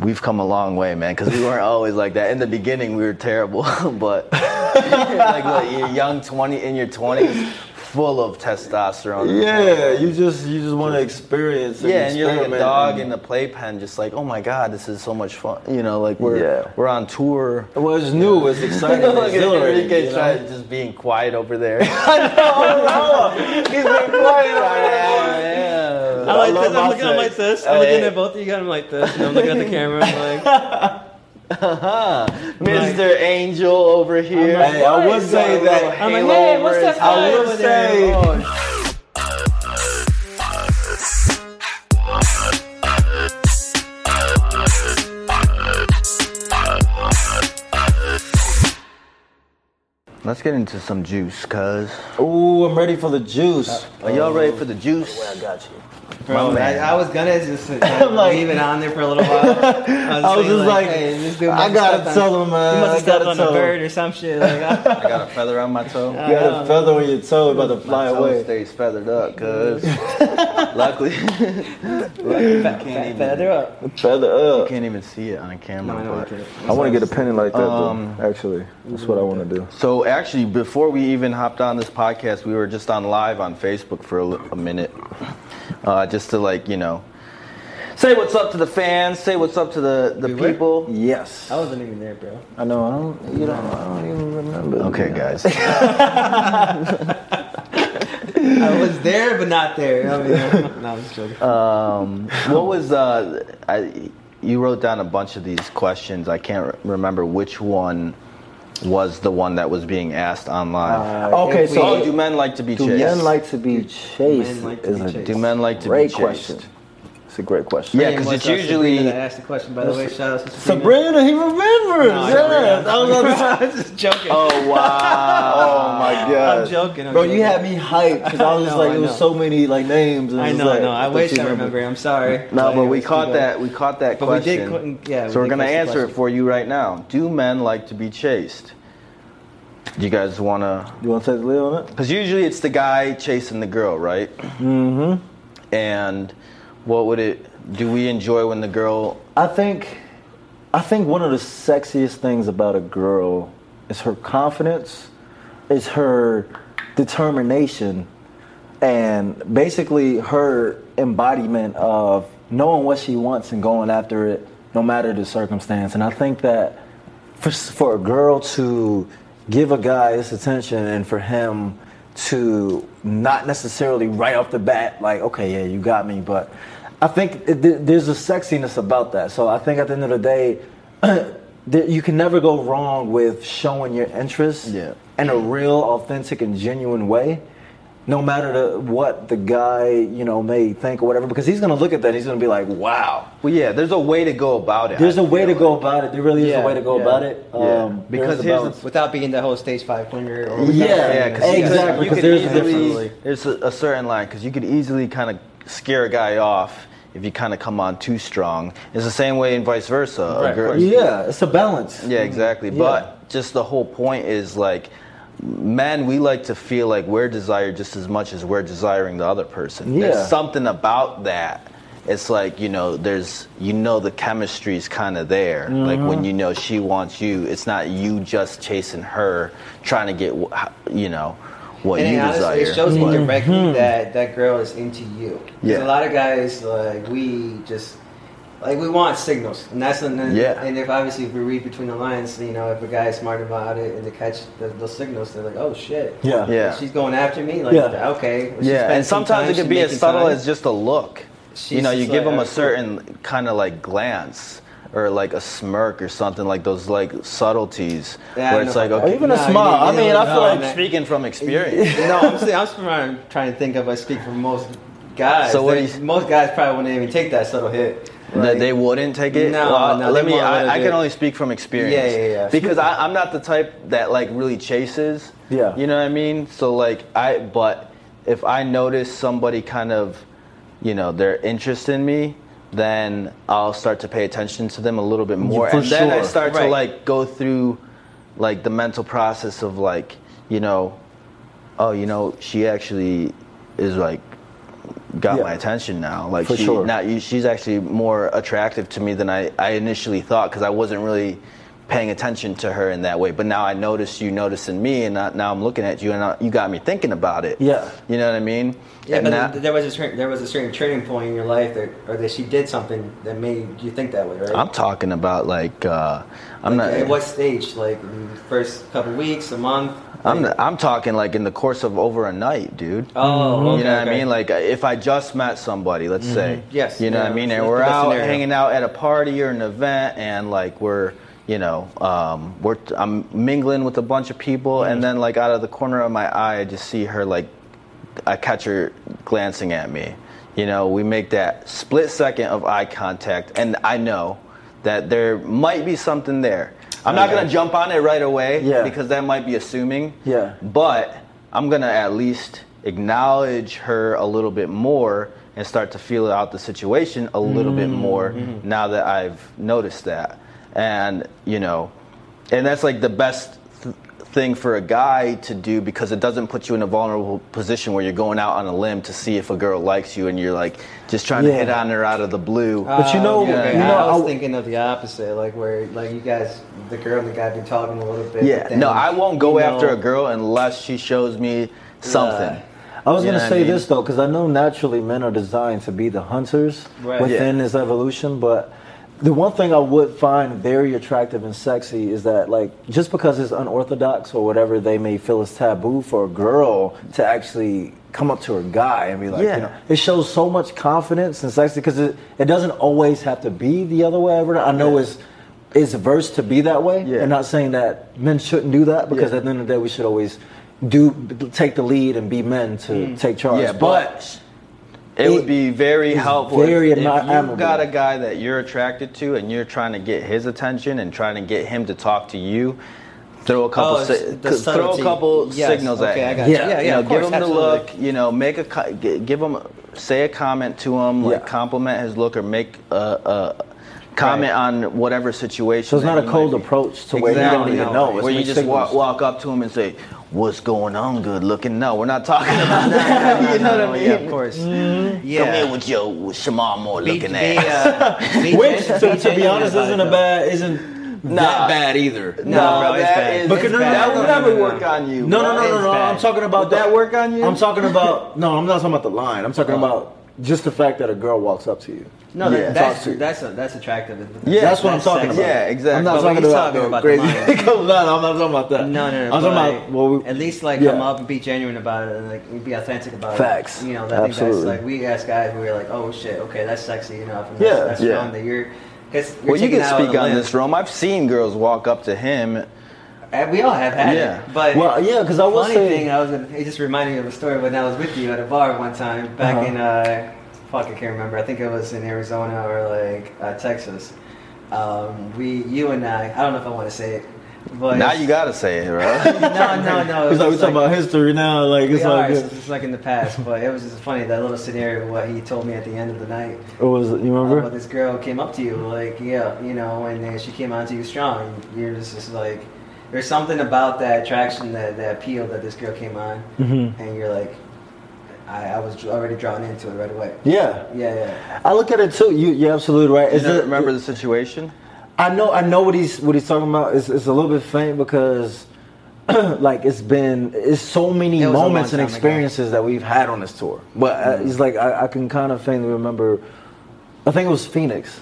We've come a long way, man, because we weren't always like that. In the beginning, we were terrible, but like what, you're young, twenty in your twenties, full of testosterone. Yeah, you just you just want to experience. Yeah, and you're like a dog in the playpen, just like, oh my god, this is so much fun. You know, like we're Yeah. we're on tour. Well, it's new, it's exciting, it's Look at exhilarating. Enrique you know? just being quiet over there. I know, He's been quiet over there. yeah. I like love this. Oh, I'm looking at him like this. I'm looking at both of you guys. I'm like this. And I'm looking at the camera. I'm like, Mr. Angel over here. Hey, I would say that. I'm like, hey, what's that I would over there? say. Oh, Let's get into some juice, cuz. Ooh, I'm ready for the juice. Are y'all ready for the juice? I got you. Bro, I, man. I was gonna just uh, like- leave it on there for a little while. I was, I was just like, hey, this dude I gotta stepped on- tell him, man. He must have stepped gotta on tell a bird or some shit. Like, I, I got a feather on my toe. You got a feather on your toe, about to fly my toe away. stays feathered up, cuz. Luckily, fe- feather up. Feather up. can't even see it on a camera. No, I but- I want to get a penny like that, Um, though. Actually, that's what I want to do. So actually, before we even hopped on this podcast, we were just on live on Facebook for a, a minute, uh, just to like you know, say what's up to the fans, say what's up to the the We were? people. Yes. I wasn't even there, bro. I know. I don't. You don't. I don't even remember. Okay, guys. I was there, but not there. I mean, no, I'm just joking. Um, what was uh, I? You wrote down a bunch of these questions. I can't re- remember which one was the one that was being asked online. Uh, okay, If we- so oh, do men like to be do chased? men like to be chased? men like to be chased? do men like to great be chased? question. It's a great question. Yeah, because it's usually- Sabrina that asked the question. By the way, shout out to Sabrina. Sabrina, he remembers. No, I yeah, don't I was about to I was just joking. Oh wow! Oh my god! I'm joking. I'm Bro, joking. you had me hyped because I was I just like, I it was so many like names. and I know, like, I know. I thought wish I remembered. remember. I'm sorry. No, but we caught that. We caught that But we question. did couldn't- yeah, we so we're gonna answer it for you right now. Do men like to be chased? Do you guys wanna? You want to take the lead on it? Because usually it's the guy chasing the girl, right? Mm-hmm. And what would it? Do we enjoy when the girl? I think, I think one of the sexiest things about a girl is her confidence, is her determination, and basically her embodiment of knowing what she wants and going after it, no matter the circumstance. And I think that for for a girl to give a guy this attention and for him to not necessarily right off the bat like okay yeah you got me but i think it, there's a sexiness about that so i think at the end of the day you can never go wrong with showing your interest Yeah. in a real authentic and genuine way no matter the, what the guy you know may think or whatever because he's going to look at that and he's going to be like wow Well, yeah. There's a way to go about it. there's a a way to go about it there really is Yeah, a way to go yeah, about it yeah. um, Because here's the- without being the whole stage five winger. Or without Yeah, being- because exactly, You 'cause could there's a easily difference. there's a, a certain line because you could easily kind of scare a guy off if you kind of come on too strong. It's the same way and vice versa. Right, of girl- course. yeah it's a balance Yeah, exactly. Yeah. But just the whole point is like, men, we like to feel like we're desired just as much as we're desiring the other person. Yeah. There's something about that. It's like you know, there's you know the chemistry's kind of there. Like Mm-hmm. when you know she wants you, it's not you just chasing her, trying to get you know what And you honestly, desire. it shows me Mm-hmm. directly that that girl is into you. 'Cause Yeah. a lot of guys like we just like we want signals, and that's and, then- Yeah. And if obviously if we read between the lines, you know, if a guy is smart about it and they catch the, those signals, they're like, oh shit, Yeah. Yeah. she's going after me. Like, Yeah. okay, well, yeah, and some sometimes time, it can be as subtle time. as just a look. you know, you give like, them a "Alright, cool." certain kind of like glance or like a smirk or something like those like subtleties Yeah, where it's like okay. even a No, you smile. I mean, know, I feel no, like man. speaking from experience. no, I'm saying I'm trying, trying to think of. I speak for most guys. So what They- do you- most guys probably wouldn't even take that subtle hit. That they wouldn't take it. No, Well, no, let me. I, I can only speak from experience. Yeah, yeah, yeah. Because I, I'm not the type that like really chases. Yeah. You know what I mean? So like I, but if I notice somebody kind of, you know, their interest in me, then I'll start to pay attention to them a little bit more, for and then I sure. start to like go through, like the mental process of like, you know, oh, you know, she actually is like got Yeah. my attention now. Like For she, sure. now you- she's actually more attractive to me than I, I initially thought because I wasn't really paying attention to her in that way. But now I notice you noticing me, and I, now I'm looking at you, and I, you got me thinking about it. Yeah. you know what I mean. Yeah, And but that- there was a certain, there was a certain turning point in your life that, or that she did something that made you think that way, right? I'm talking about like uh, I'm Like, not. At what stage? Like first couple weeks, a month? I'm I'm talking like in the course of over a night, dude. Oh, okay, you know what okay. I mean? Like if I just met somebody, let's say, Yes, you know yeah, what I mean, and we're out scenario. hanging out at a party or an event, and like we're, you know, um, we're I'm mingling with a bunch of people, Mm-hmm. and then like out of the corner of my eye, I just see her like, I catch her glancing at me. You know, we make that split second of eye contact, and I know that there might be something there. I'm not Okay. gonna jump on it right away Yeah. because that might be assuming. Yeah. But I'm gonna at least acknowledge her a little bit more and start to feel out the situation a little bit mm-hmm. more mm-hmm. now that I've noticed that. And you know, and that's like the best thing for a guy to do because it doesn't put you in a vulnerable position where you're going out on a limb to see if a girl likes you and you're like just trying to hit on her out of the blue. Uh, but you know- okay. you know, I was I- thinking of the opposite, like where like you guys, the girl and the guy, been talking a little bit. yeah, no, I won't go after know- a girl unless she shows me something. I was You gonna what I say mean? this though, because I know naturally men are designed to be the hunters Right. within Yeah. this evolution, but the one thing I would find very attractive and sexy is that like just because it's unorthodox or whatever they may feel is taboo for a girl to actually come up to a guy and be like, Yeah. you know, it shows so much confidence and sexy because it, it doesn't always have to be the other way. Ever, I know Yeah. it's it's verse to be that way, Yeah. and not saying that men shouldn't do that because Yeah. at the end of the day we should always do take the lead and be men to mm. take charge. Yeah, but but it, would be very helpful very if, if admi- you admirable. got a guy that you're attracted to and you're trying to get his attention and trying to get him to talk to you. Throw a oh, couple, Oh, si- it's throw a couple Yes, signals okay, at I him. got you. Yeah. Yeah, yeah, you know, course, give him absolutely. the look. You know, make a co- give him, say a comment to him, like Yeah. compliment his look or make a, a comment on whatever situation. So it's not a cold approach to where you don't even know. It's Where you just walk, walk up to him and say, "What's going on? Good looking." No, we're not talking about that. you know what I mean? Yeah, of course. Yeah. Come here with your with Shemar Moore Be- looking be, ass. uh, Which, gen- to, be to be genuine honest, about it, isn't a bad, isn't Nah. bad either. No, bro, it's bad. is- Because it's no, no, bad. That would never no, work on you. No, no, no, It's no, no. I'm talking about Would that work on you? I'm talking about no. I'm not talking about the line. I'm talking about just the fact that a girl walks up to you. No, Yeah. that, that's to you. that's a, that's attractive. Yeah, That's what I'm talking sexy. about. Yeah, exactly. I'm not But talking about, talking about crazy. line- no, no, I'm not talking about that. No, no, no. I'm talking like, about well, we, at least like yeah. come up and be genuine about it and like be authentic about Facts. it. You know, I think that's Absolutely. like we ask guys, we were like, oh shit, okay, that's sexy enough, and Yeah. that's, that's Yeah. fun that you're. You're Well, you can speak on limb. this, Rome. I've seen girls walk up to him. And we all have had Yeah. it, but Well, yeah, 'cause I will funny say- thing, I was it just reminded me of a story when I was with you at a bar one time back Uh-huh. in uh, fuck I can't remember. I think it was in Arizona or like uh, Texas. Um, we, you and I, I don't know if I want to say it, but Now you gotta say it, bro. no, no, no. it It's like we're was talking about history now. Like it's like it's, it's like in the past, but it was just funny that little scenario what he told me at the end of the night. It was. You Uh, remember? but this girl came up to you, like yeah, you know, and then she came on to you strong. You're just, just like, there's something about that attraction, that that appeal that this girl came on, Mhm. and you're like, I, I was already drawn into it right away. Yeah. Yeah, yeah. I look at it too. You, you're absolutely right. Is don't it- remember the situation? I know, I know what he's what he's talking about. It's, it's a little bit faint because, like, it's been it's so many It was a long moments and time ago. experiences that we've had on this tour. But uh, Mm-hmm. it's like I, I can kind of faintly remember. I think it was Phoenix.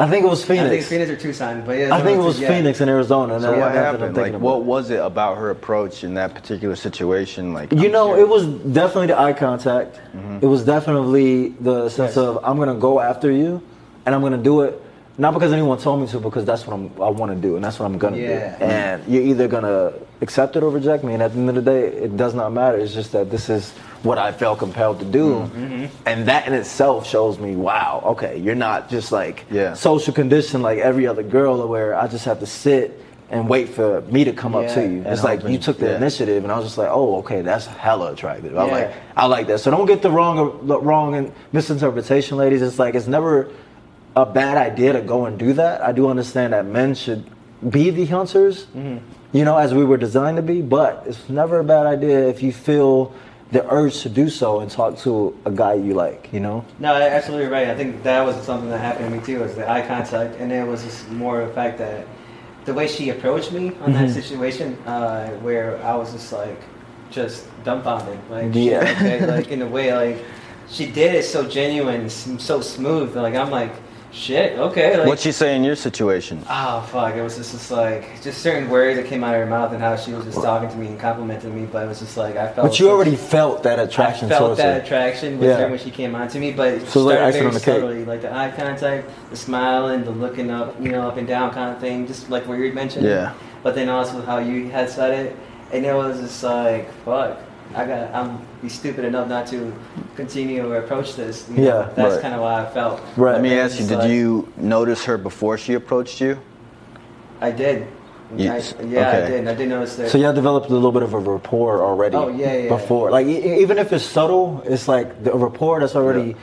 I think it was Phoenix. I think Phoenix or Tucson, but yeah. I think it was yeah. Phoenix in Arizona. and So that- what that's I'm happened? Like, what was it about her approach in that particular situation? Like, You I'm know, curious. it was definitely the eye contact. Mm-hmm. It was definitely the sense Yes. of I'm gonna go after you, and I'm gonna do it not because anyone told me to, because that's what I'm, I want to do, and that's what I'm gonna Yeah. do. And you're either gonna accept it or reject me, and at the end of the day, it does not matter. It's just that this is what I felt compelled to do, Mm-hmm. and that in itself shows me, wow, okay, you're not just like Yeah. social conditioned like every other girl, where I just have to sit and wait for me to come up to you. It's like you took the yeah. initiative, and I was just like, oh, okay, that's hella attractive. I Yeah. like, I like that. So don't get the wrong, the wrong and misinterpretation, ladies. It's like it's never a bad idea to go and do that. I do understand that men should be the hunters, Mm-hmm. you know, as we were designed to be. But it's never a bad idea if you feel the urge to do so and talk to a guy you like, you know. No, absolutely right. I think that was something that happened to me too, was the eye contact, and it was just more of the fact that the way she approached me on that situation, uh, where I was just like, just dumbfounded, like, Yeah. okay, like in a way, like she did it so genuine, so smooth, like I'm like, shit, okay, like. What'd she say in your situation? Oh fuck! It was just, just like just certain words that came out of her mouth and how she was just talking to me and complimenting me. But it was just like I felt. But you already felt that attraction I felt that attraction with Yeah. her when she came on to me, but it So, like, started icing very the subtly, like the eye contact, the smile, and the looking up, you know, up and down kind of thing, just like what you mentioned. Yeah. But then also how you had said it, and it was just like, fuck, I got, I'm be stupid enough not to continue or approach this. you know? Yeah, that's right. kind of why I felt. Right. Let me ask you, did like- you notice her before she approached you? I did. Yes, I, yeah, I did. I did notice that. So y'all developed a little bit of a rapport already. Oh, yeah, yeah. Before, like e- even if it's subtle, it's like the rapport that's already s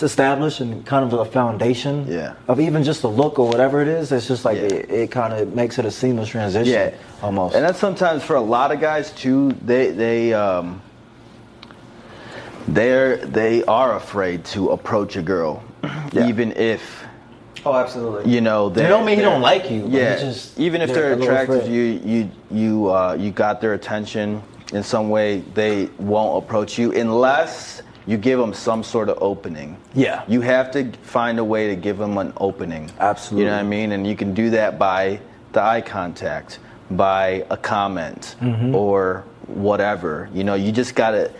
established and kind of a foundation. Yeah. Of even just the look or whatever it is, it's just like Yeah. it, it kind of makes it a seamless transition. Yeah, Almost. And that's sometimes for a lot of guys too. They they um they're they are afraid to approach a girl, Yeah. even if oh, absolutely. you know They don't mean he don't like you, but Yeah, just- even if they're they're attracted you, you you uh, you got their attention in some way. They won't approach you unless you give them some sort of opening. Yeah. you have to find a way to give them an opening. Absolutely. You know what I mean? And you can do that by the eye contact, by a comment, Mm-hmm. or whatever. You know, you just gotta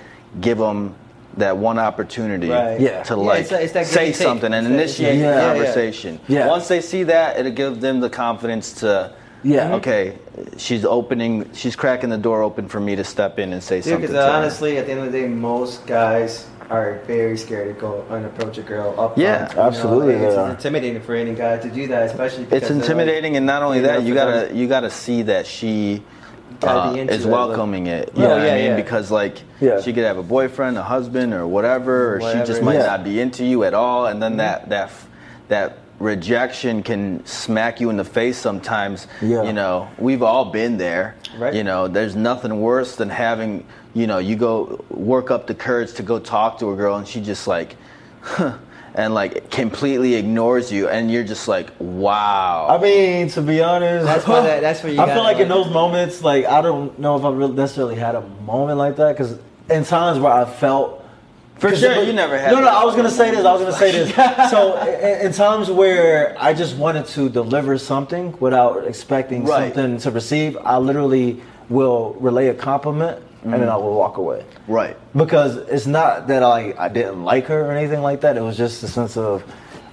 give them that one opportunity Right. Yeah. to Yeah, like it's that- it's that say something and initiate yeah, the yeah, yeah. conversation. Yeah. Once they see that, it'll give them the confidence to. Yeah. Okay, she's opening. She's cracking the door open for me to step in and say Dude, something. because to her. honestly, at the end of the day, most guys are very scared to go and approach a girl up Yeah, front, you know, absolutely and It's intimidating for any guy to do that, especially because it's they're, like, intimidating, and not only that, you gotta them. you gotta see that she uh, is welcoming it. You Oh, know what yeah, I mean? yeah. Because like Yeah. she could have a boyfriend, a husband, or whatever, or she just might Yeah. not be into you at all, and Mm-hmm. then that that that rejection can smack you in the face sometimes. Yeah. You know, we've all been there. Right. You know, there's nothing worse than having you know you go work up the courage to go talk to a girl, and she just like. And like completely ignores you, and you're just like, wow. I mean, to be honest, That's why that- that's where you I feel gotta, like in those moments, like I don't know if I really necessarily had a moment like that because in times where I felt. For sure, you never had No, no. I was gonna say this. I was gonna say this. so in, in times where I just wanted to deliver something without expecting Right. something to receive, I literally will relay a compliment and then mm. I will walk away right. because it's not that I I didn't like her or anything like that. It was just a sense of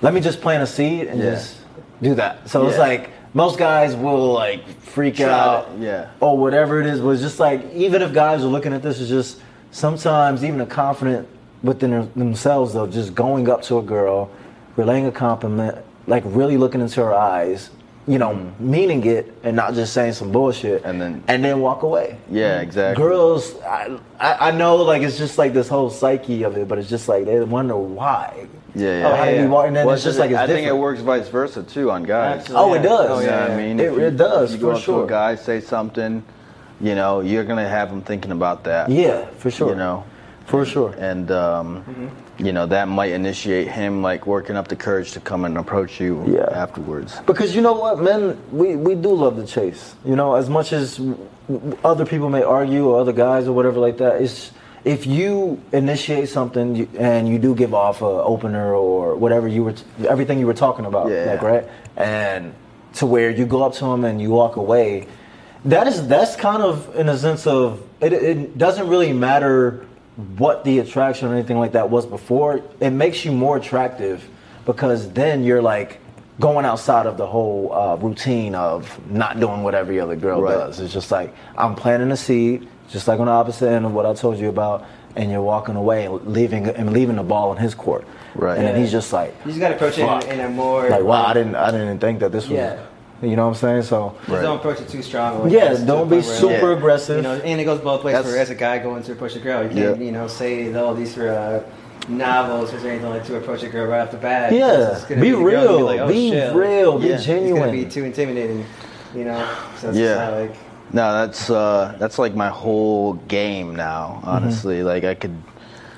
let me just plant a seed and Yeah. just do that. So it's like most guys will like freak Try out, to- yeah. or whatever it is. But it's just like even if guys are looking at this, it's just sometimes even a confident within their- themselves though, just going up to a girl, relaying a compliment, like really looking into her eyes. You know, meaning it and not just saying some bullshit, Mm. And then- and then walk away Yeah, exactly. girls I, I I know like it's just like this whole psyche of it but it's just like they wonder why Yeah, yeah. oh, how yeah. you walk and then Well, it's just like it's I think it works vice versa too on guys. Oh it does Oh, know yeah, I mean? It- you- it does, you go for up to sure. a guy, say something, you know, you're gonna have him thinking about that. yeah for sure You know, for sure and um, Mm-hmm. You know that might initiate him like working up the courage to come and approach you Yeah. afterwards. because you know what men we we do love the chase you know as much as other people may argue or other guys or whatever like that it's if you initiate something and you do give off a opener or whatever you were everything you were talking about Yeah. like right and to where you go up to him and you walk away that is that's kind of in a sense of it, it doesn't really matter what the attraction or anything like that was before it makes you more attractive because then you're like going outside of the whole uh, routine of not doing what every other girl Right. does. It's just like I'm planting a seed, just like on the opposite end of what I told you about, and you're walking away and leaving and leaving the ball in his court. Right. And then he's just like, You just gotta approach Fuck. it in, in a more like, wow, I didn't, I didn't think that this was. Yeah. You know what I'm saying? So. Just don't approach it too strong. or Yeah, don't be super Yeah. aggressive. You know, and it goes both ways. That's- For as a guy going to approach a girl, you can't, you know, say oh these are uh, novels or anything like to approach a girl right off the bat. Yeah, because be the girl gonna real, be, like, oh, be shit. real, be Yeah. It's gonna genuine. be too intimidating. You know, so it's Yeah. just not like No, that's uh, that's like my whole game now. Mm-hmm. Honestly, like I could.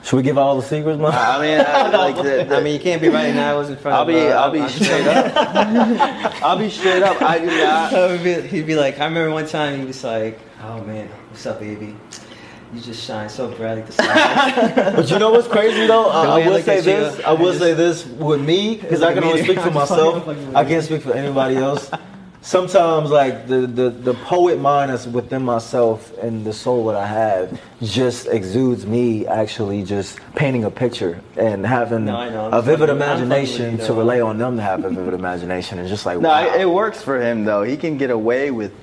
Should we give all the secrets, man? I mean, I, like the, the, I mean, you can't be writing novels in front I'll of. be, uh, I'll be I'm straight up. I'll be straight up. I do not. I would be- he'd be like, I remember one time he was like, "Oh man, what's up, baby? You just shine so bright like the sun." But you know what's crazy though? I, The I will say you, this. I will say this with me because I can only speak for myself. I can't speak for anybody else. Sometimes, like the, the the poet mind that's within myself and the soul that I have just exudes me actually just painting a picture and having No, know. A vivid fucking- I'm fucking with imagination you, to though. relay on them to have a vivid imagination and just like No, wow, it, it works for him though. He can get away with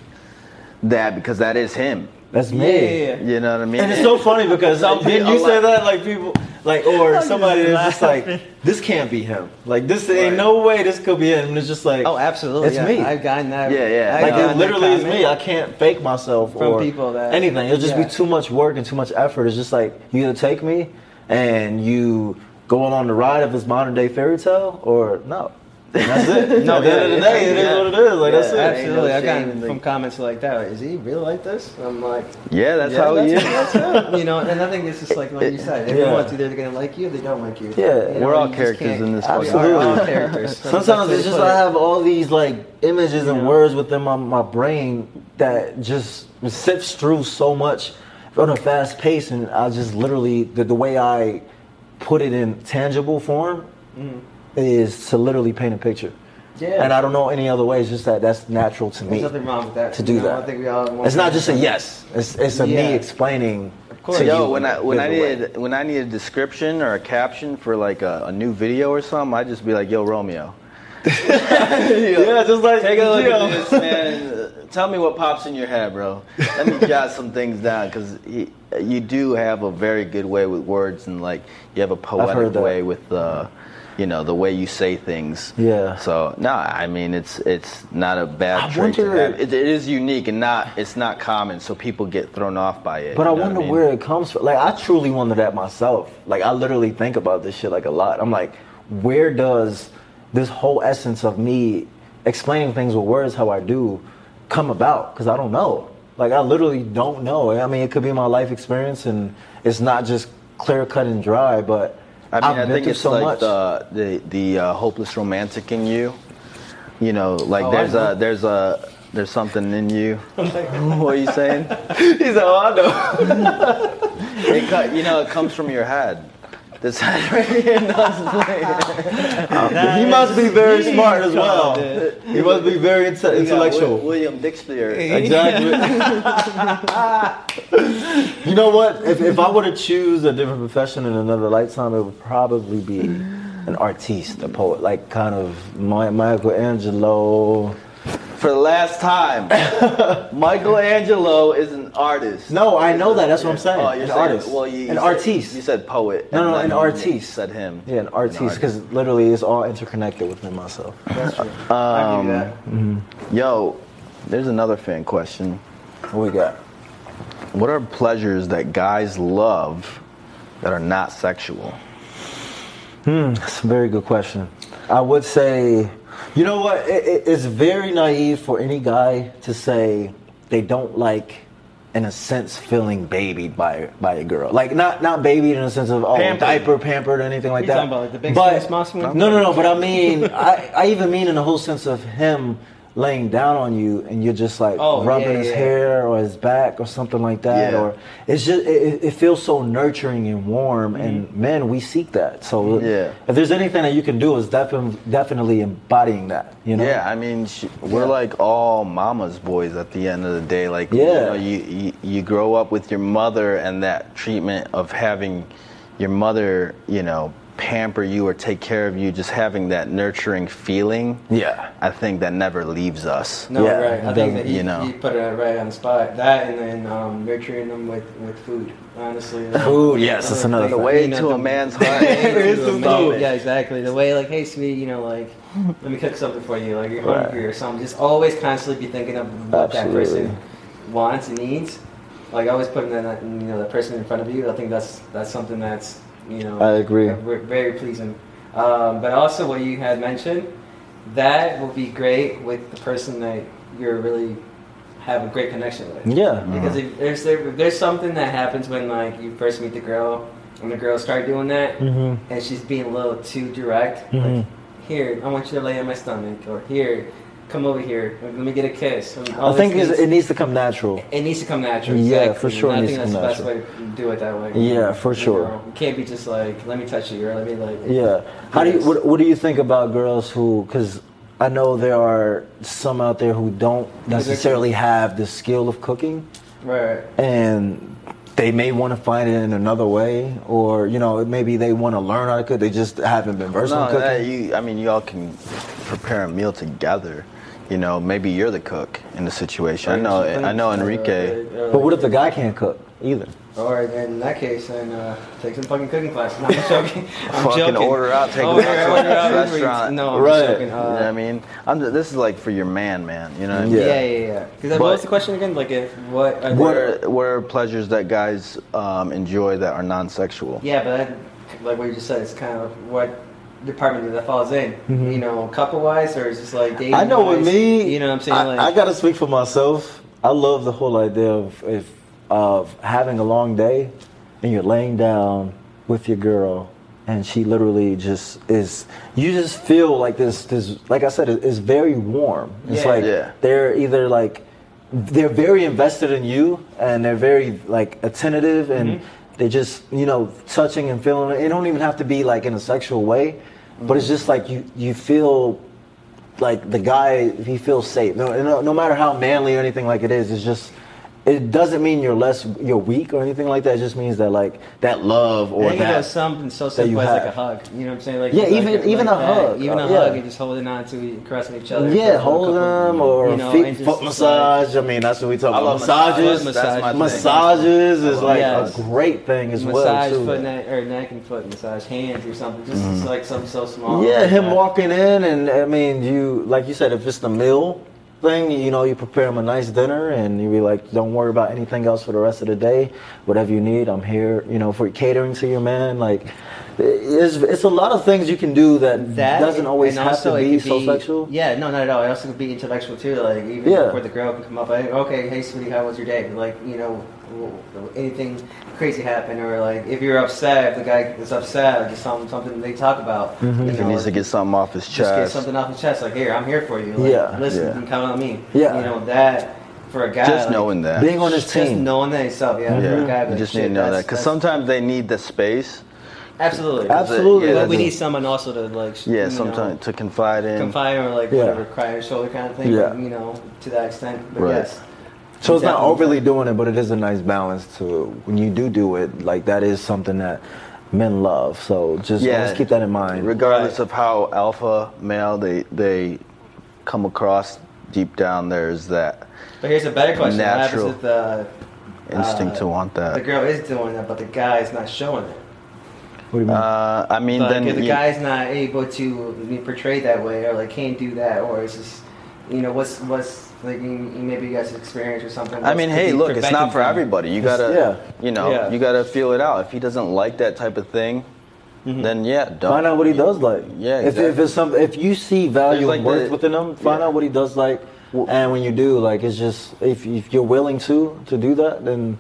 that because that is him. that's me. yeah, yeah. yeah. You know what I mean? And it's so funny because Some then people- you say that like people like or somebody is just like this can't be him. Like this ain't Right. no way this could be him. And it's just like Oh, absolutely. It's yeah. me. I've gotten that. Yeah, yeah. I've like it literally is me. I can't fake myself From or people that- anything. It'll just yeah. be too much work and too much effort. It's just like you either take me and you go on the ride of this modern day fairy tale or no. That's it. No, At the end of the day, it is yeah. what it is. Like that's it. Absolutely. no I got shame gotten in the- from comments like that. Is he really like this? And I'm like, yeah, that's yeah, how he is. that's it. You know, and I think it's just like like you said. Yeah. Everyone's either going to like you or they don't like you. Yeah. You know, We're all characters in this We're all Absolutely. characters. Sometimes it's just I have all these like images and words within my, my brain that just sifts through so much on a fast pace, and I just literally the, the way I put it in tangible form mm. Is to literally paint a picture. Yeah. And I don't know any other way. It's just that that's natural to There's me nothing wrong with that. to You do know, that. I think we all want it's not just a yes. It's it's a Yeah. me explaining. Of course. To Yo, you when I when I visual way. when I need a description or a caption for like a, a new video or something, I just be like, "Yo, Romeo, yeah, just like take a look yo. at this, man. Uh, Tell me what pops in your head, bro. Let me jot some things down because you do have a very good way with words and like you have a poetic way with uh, you know the way you say things. Yeah. So no, I mean it's it's not a bad I trait to have. It, it is unique and not it's not common, so people get thrown off by it. But I wonder mean? where it comes from. Like I truly wonder that myself. Like I literally think about this shit like a lot. I'm like, where does this whole essence of me explaining things with words how I do come about? Because I don't know. Like I literally don't know. I mean, it could be my life experience, and it's not just clear cut and dry. But I mean, I've I think it's so like much. the the the uh, hopeless romantic in you. You know, like Oh, there's a there's a there's something in you. what are you saying? He's said, "Oh, I know." It you know, it comes from your head. This head right here knows he must be very smart as well. He must be very inte- intellectual. Wi- William Dixler. Exactly. you know what? If, if I were to choose a different profession in another lifetime, it would probably be an artiste, a poet, like kind of Mi- Michelangelo. For the last time, Michelangelo is an artist. No, I know that. That's what I'm saying. Oh, you're an saying, artist. Well, you, you an said- artiste. You said poet. No, no, an artiste. Said him. yeah, an artiste, because literally it's all interconnected within myself. That's true. I give you that. Yo, there's another fan question. What we got? What are pleasures that guys love that are not sexual? Hmm, that's a very good question. I would say, you know what? It, it, it's very naive for any guy to say they don't like, in a sense, feeling babied by by a girl. Like not not babied in a sense of oh Pampered. diaper pampered or anything like You're that. talking about, like, the big but, spoon, small spoon? No, no, no. But I mean, I, I even mean in the whole sense of him laying down on you and you're just like Oh, rubbing yeah, his yeah. hair or his back or something like that Yeah. or it's just it, it feels so nurturing and warm and mm-hmm. men we seek that so Yeah. if there's anything that you can do is definitely definitely embodying that you know Yeah, I mean, we're like all mama's boys at the end of the day. Like, you Yeah. know, you, you you grow up with your mother and that treatment of having your mother, you know, pamper you or take care of you, just having that nurturing feeling. Yeah. I think that never leaves us. No, Yeah, right. I think that you, you know. you put it right on the spot. That and then um, nurturing them with, with food. Honestly, Food, yes, that's another The way You know, to a man's heart. Way is to a food. Yeah, exactly. The way, like, hey, sweetie, you know, like, let me cook something for you. Like, you're Right. hungry or something. Just always constantly be thinking of what that person wants and needs. Like, always putting that, you know, that person in front of you. I think that's that's something that's, you know, I agree. very pleasing. Um, but also, what you had mentioned, that will be great with the person that you're really have a great connection with. Yeah. Because if there's there, if there's something that happens when like you first meet the girl, and the girl start doing that, Mhm. and she's being a little too direct, Mhm. like here, I want you to lay on my stomach, or here, come over here, let me get a kiss. I think these it's, things. it needs to come natural. It needs to come natural. Yeah, exactly. for sure it And I needs think to that's come the best way to do it that way. Yeah, for You sure. know, you can't be just like, let me touch you, or let me like. Yeah. How do you? What, what do you think about girls who? Because I know there are some out there who don't necessarily have the skill of cooking, Right. and they may want to find it in another way, or you know, maybe they want to learn how to cook. They just haven't been versed No, in cooking. that you, I mean, y'all can prepare a meal together. You know, maybe you're the cook in the situation. I know, I know Enrique. but what if the guy can't cook either? Or then in that case, then uh, take some fucking cooking classes. No, I'm joking. I'm Fucking joking. order out, take Order them out to a out Uber Eats. restaurant. No, I'm Right. just joking. you know what Uh, I mean? I'm, this is like for your man, man. You know what I mean? Yeah. yeah, yeah, yeah. Because But- what was the question again? Like, if what? Are What there- are, what are pleasures that guys um, enjoy that are non-sexual? Yeah, but that, like what you just said, it's kind of what department that falls in. You know, couple wise, or is just like dating? Mm-hmm. I know with wise? me, you know what I'm saying? I, like, I gotta speak for myself. I love the whole idea of if, of having a long day and you're laying down with your girl and she literally just is you just feel like this this like I said it- it's very warm. It's Yeah. like Yeah. they're either like they're very invested in you and they're very like attentive and Mm-hmm. They're just you know touching and feeling it. Don't even have to be like in a sexual way, but it's just like you you feel like the guy he feels safe. No, no, no matter how manly or anything like it is, it's just it doesn't mean you're less you're weak or anything like that. It just means that like that love I or think it was that. something so that you simple as like a hug. You know what I'm saying? Like Yeah, like- even- even like a that. hug. even a Uh, hug, yeah. and just holding on to, you, caressing each other. Yeah, hold them or you know, feet, just- foot just like- massage. I mean, that's what we talk I about. love Massages, massages. That's my thing. massages is like Yes. a great thing as well massage foot neck, or neck and foot massage hands or something just it's like something so small Yeah, like him that. walking in, and I mean, you like you said, if it's the meal thing, you know, you prepare him a nice dinner, and you be like, don't worry about anything else for the rest of the day. Whatever you need, I'm here. You know, for catering to your man. Like, it's it's a lot of things you can do that, that doesn't always have to it be so sexual. Yeah, no, not at all. It also could be intellectual too. Like even Yeah. before the girl can come up, like, okay, hey sweetie, how was your day? Like you know, anything crazy happen, or like if you're upset, if the guy is upset, or just something something they talk about. Mm-hmm. You If he needs to get something off his just get chest. something off his chest. Like here, I'm here for you. Like, Yeah, listen, yeah. you can count on me. Yeah. you know that for a guy. Just like, knowing that. Being on his Just team. knowing that himself, yeah. for a yeah, guy, you just shit, need to know that because sometimes they need the space. Absolutely. Absolutely, Yeah, But we need someone also to like. Yeah, sometimes know, to confide in. confide or like Yeah. whatever, cry on your shoulder kind of thing. Yeah. You know, to that extent. But Right. yes. So it's not overly doing it, but it is a nice balance to when you do do it. Like that is something that men love. So just Yeah. always keep that in mind. regardless Right. of how alpha male they they come across deep down there's that But here's a better question: Natural What happens if the instinct uh, to want that? the girl is doing that, but the guy is not showing it? What do you mean? uh, i mean Like then if the you- guy's not able to be portrayed that way, or like can't do that, or it's just, you know, what's what's like you- you- maybe you guys experience or something. I mean, hey, look, it's not for from- everybody. You gotta, yeah. you know, Yeah. you gotta feel it out. If he doesn't like that type of thing, mm-hmm. then yeah, don't. Find out what he does like. Yeah, If, if it's some, if you see value like and worth the- within him, find yeah. out what he does like. And when you do, like, it's just if, if you're willing to to do that, then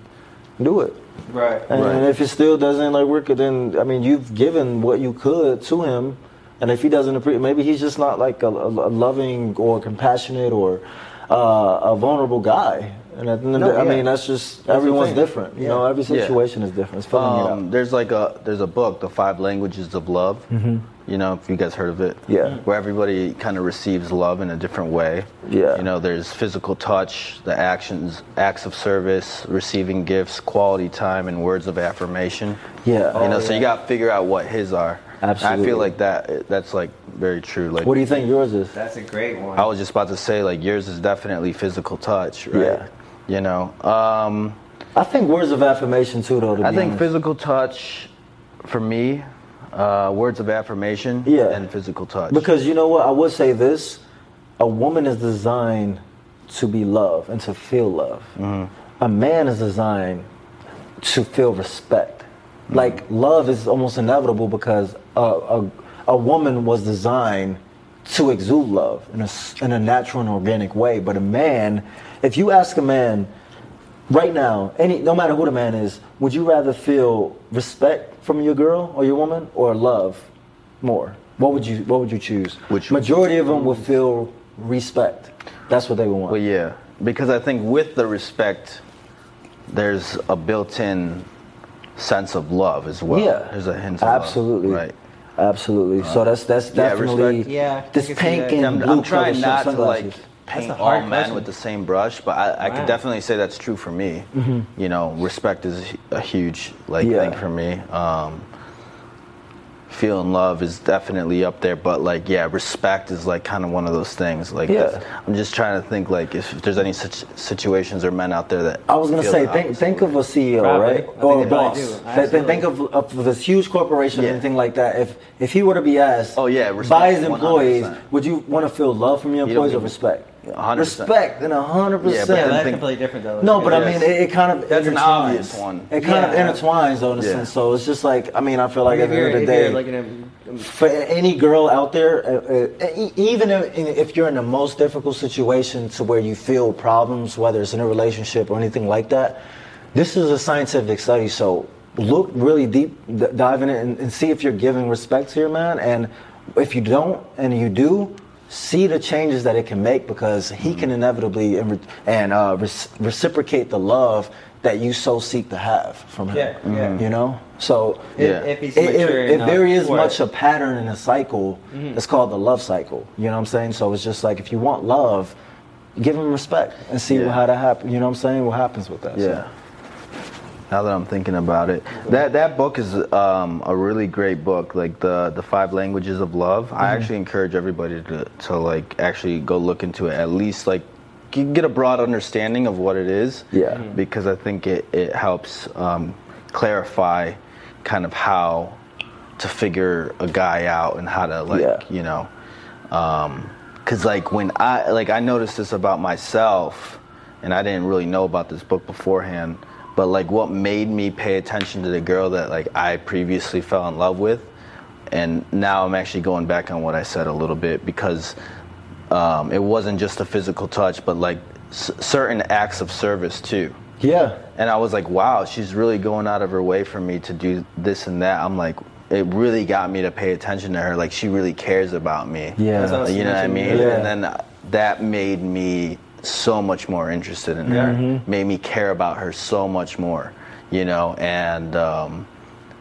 do it. Right. And, Right. if it still doesn't like work, then I mean, you've given what you could to him. And if he doesn't appreciate, maybe he's just not like a, a, a loving or compassionate or uh, a vulnerable guy. And at the end of No, the- I yeah. mean, that's just the everyone's different. You Yeah. know, every Yeah. situation is different. It's filling it Um, out. there's like a there's a book, The Five Languages of Love. You know, if you guys heard of it. Mm-hmm. Yeah. Where everybody kind of receives love in a different way. Yeah. You know, there's physical touch, the actions, acts of service, receiving gifts, quality time, and words of affirmation. Yeah. You know, Oh, so you got to figure out what his are. I feel like that. That's like very true. Like What do you think yours is? That's a great one. I was just about to say, like yours is definitely physical touch, right? Yeah. You know, um, I think words of affirmation too, though. To I be think honest. physical touch, for me, uh, words of affirmation, Yeah. and physical touch. Because you know what, I would say this: a woman is designed to be loved and to feel love. A man is designed to feel respect. Like love is almost inevitable because a, a, a woman was designed to exude love in a, in a natural and organic way. But a man, if you ask a man right now, any no matter who the man is, would you rather feel respect from your girl or your woman or love more? What would you What would you choose? Which- majority of them would feel respect. That's what they would want. Well, yeah, because I think with the respect, there's a built-in sense of love as well. yeah, there's a hint of love, absolutely, right? absolutely. so that's that's definitely respect. Yeah, I this pink and Yeah, I'm, blue I'm trying color not to like paint all hard men question. with the same brush, but I, I Wow. could definitely say that's true for me. You know, respect is a huge like Mm-hmm. Yeah. thing for me. Um, feeling love is definitely up there, but like yeah, respect is like kind of one of those things. Like Yeah. I'm just trying to think like if, there's any such situations or men out there that I was gonna say, think, think of a CEO, Probably. right, or a boss. do. Th- th- Absolutely. Think of, of this huge corporation, Yeah. or anything like that. If if he were to be asked, Oh, yeah, respect, by his employees, 100%. would you want to feel love from your employees or respect? 100%. Respect and hundred yeah, percent. yeah, then that's think- completely different though. No, but I mean, it, it kind of That's an intertwines. obvious one. It kind of intertwines, though, in a Yeah. sense. So it's just like, I mean, I feel like at the end of the day, you're looking for any girl out there, uh, uh, e- even if, if you're in the most difficult situation to where you feel problems, whether it's in a relationship or anything like that, this is a scientific study. So look really deep, d- dive in it, and, and see if you're giving respect to your man. And if you don't, and you do, see the changes that it can make because he can mm-hmm. inevitably and, and uh, res- reciprocate the love that you so seek to have from him. Yeah, yeah. Mm-hmm. You know, so if, Yeah. if he's it, it, mature it enough very is much it. a pattern in a cycle. Mm-hmm. It's called the love cycle. You know what I'm saying? So it's just like if you want love, give him respect and see Yeah. how that happens. You know what I'm saying? What happens with that? So- Yeah. Now that I'm thinking about it, that that book is um, a really great book, like the the five languages of love. Mm-hmm. I actually encourage everybody to to like actually go look into it. At least like get a broad understanding of what it is. Yeah. Mhm. Because I think it it helps um, clarify kind of how to figure a guy out and how to like Yeah. you know because like when i like i noticed this about myself and i didn't really know about this book beforehand but like what made me pay attention to the girl that like i previously fell in love with and now i'm actually going back on what i said a little bit because um, it wasn't just a physical touch but like s- certain acts of service too Yeah. and I was like, wow, she's really going out of her way for me to do this and that. I'm like, it really got me to pay attention to her. Like, she really cares about me. Yeah. That's. You know what I mean? Yeah. And then that made me so much more interested in her. Mm-hmm. Made me care about her so much more, you know? And um,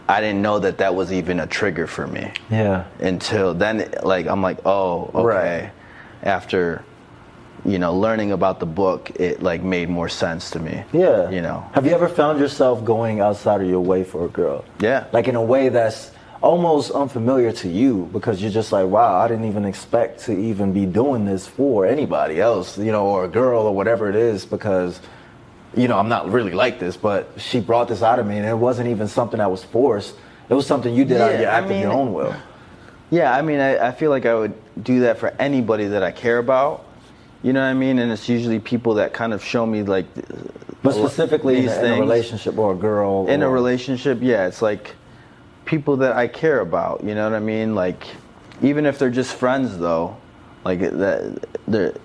I didn't know that that was even a trigger for me Yeah. until then like i'm like oh okay Right. after you know learning about the book it like made more sense to me Yeah. you know Have you ever found yourself going outside of your way for a girl? Yeah. Like in a way that's almost unfamiliar to you because you're just like, wow, I didn't even expect to even be doing this for anybody else, you know, or a girl or whatever it is because, you know, I'm not really like this, but she brought this out of me and it wasn't even something that was forced. It was something you did out of Yeah, your I act of your own will. yeah i mean I, I feel like i would do that for anybody that i care about you know what i mean and it's usually people that kind of show me like But specifically in a, in a relationship or a girl. in a relationship yeah it's like people that i care about you know what i mean like even if they're just friends though like that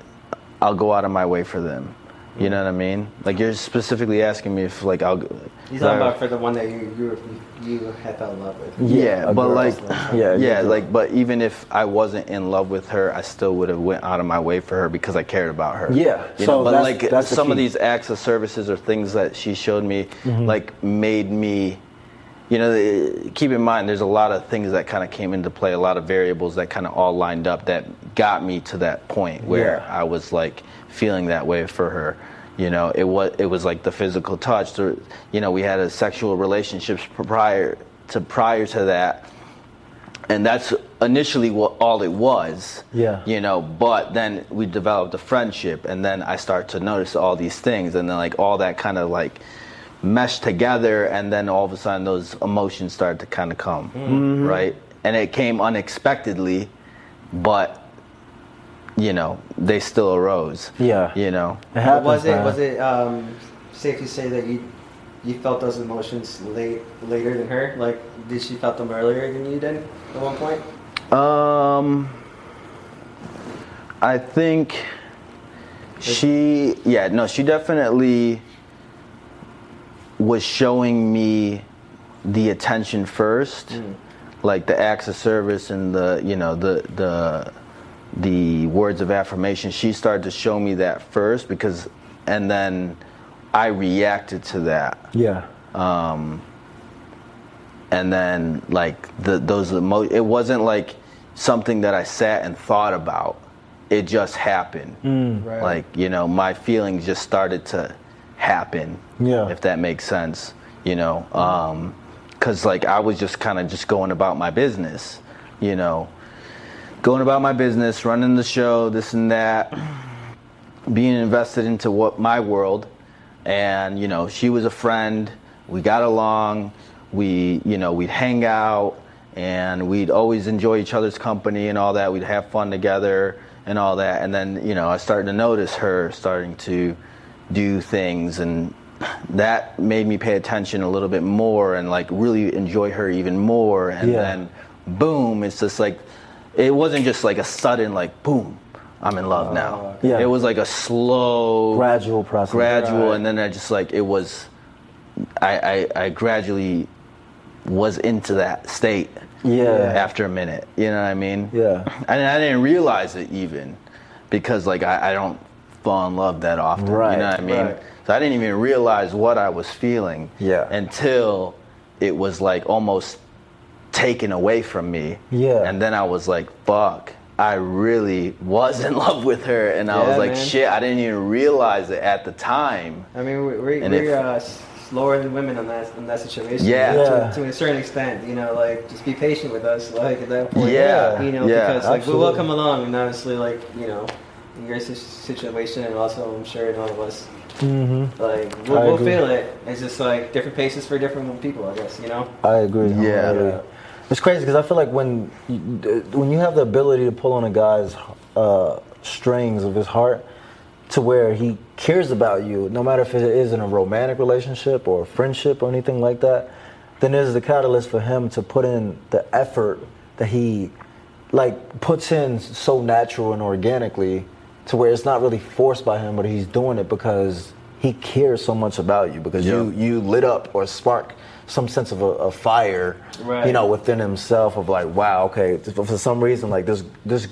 i'll go out of my way for them you know what i mean like you're specifically asking me if like i'll He's talking about for the one that you you, you had fell in love with. yeah, a but like Yeah, yeah, yeah, like but even if I wasn't in love with her, I still would have went out of my way for her because I cared about her. Yeah, you so know, but that's- like that's the some of these acts of services or things that she showed me, Mm-hmm. like made me, you know, keep in mind there's a lot of things that kind of came into play, a lot of variables that kind of all lined up that got me to that point where Yeah. I was like feeling that way for her. You know, it was it was like the physical touch. There, you know, we had a sexual relationships prior to prior to that, and that's initially what all it was. Yeah. You know, but then we developed a friendship, and then I start to notice all these things, and then like all that kind of like meshed together, and then all of a sudden those emotions started to kind of come, Mm-hmm. right? And it came unexpectedly, but you know they still arose. Yeah. You know. It happens, was it man. was it um, safe to say that you you felt those emotions late later than her? Like, did she felt them earlier than you did at one point? Um, I think she, yeah, no, she definitely was showing me the attention first, like the acts of service and the, you know, the the the words of affirmation. She started to show me that first because, and then I reacted to that Yeah. Um, and then like the those emo- it wasn't like something that I sat and thought about. It just happened. Right. Like you know, my feelings just started to happen. Yeah. If that makes sense, you know, um, because like I was just kind of just going about my business, you know, going about my business, running the show, this and that, being invested into what my world. And you know she was a friend. We got along. We you know we'd hang out and we'd always enjoy each other's company and all that. We'd have fun together and all that. And then you know i started to notice her starting to do things and that made me pay attention a little bit more and like really enjoy her even more and Yeah. then boom it's just like it wasn't just like a sudden like boom i'm in love now oh, Yeah. it was like a slow Gradual process. gradual Right. and then i just like it was I, I i gradually was into that state Yeah. after a minute you know what i mean Yeah. and i didn't realize it even because like i, I don't fall in love that often Right, you know what i mean right. so i didn't even realize what i was feeling Yeah. until it was like almost taken away from me Yeah. and then i was like fuck i really was in love with her and i Yeah, was like man. shit i didn't even realize it at the time I mean, we- we're, And we're if- uh, slower than women on that in that situation. Yeah. Yeah. To, to a certain extent, you know, like just be patient with us, like at that point. Yeah, You know, yeah, because like we will come along, and honestly, like you know, in your situation, and also I'm sure in all of us, Mm-hmm. like we'll, we'll feel it. It's just like different paces for different people, I guess. You know. I agree. I Yeah. agree. It's crazy because I feel like when you, when you have the ability to pull on a guy's uh, strings of his heart to where he cares about you, no matter if it is in a romantic relationship or a friendship or anything like that, then there's the catalyst for him to put in the effort that he like puts in so natural and organically to where it's not really forced by him, but he's doing it because he cares so much about you because you Yeah. you lit up or spark some sense of a, a fire, Right. you know, within himself of like, wow, okay, for for some reason, like this this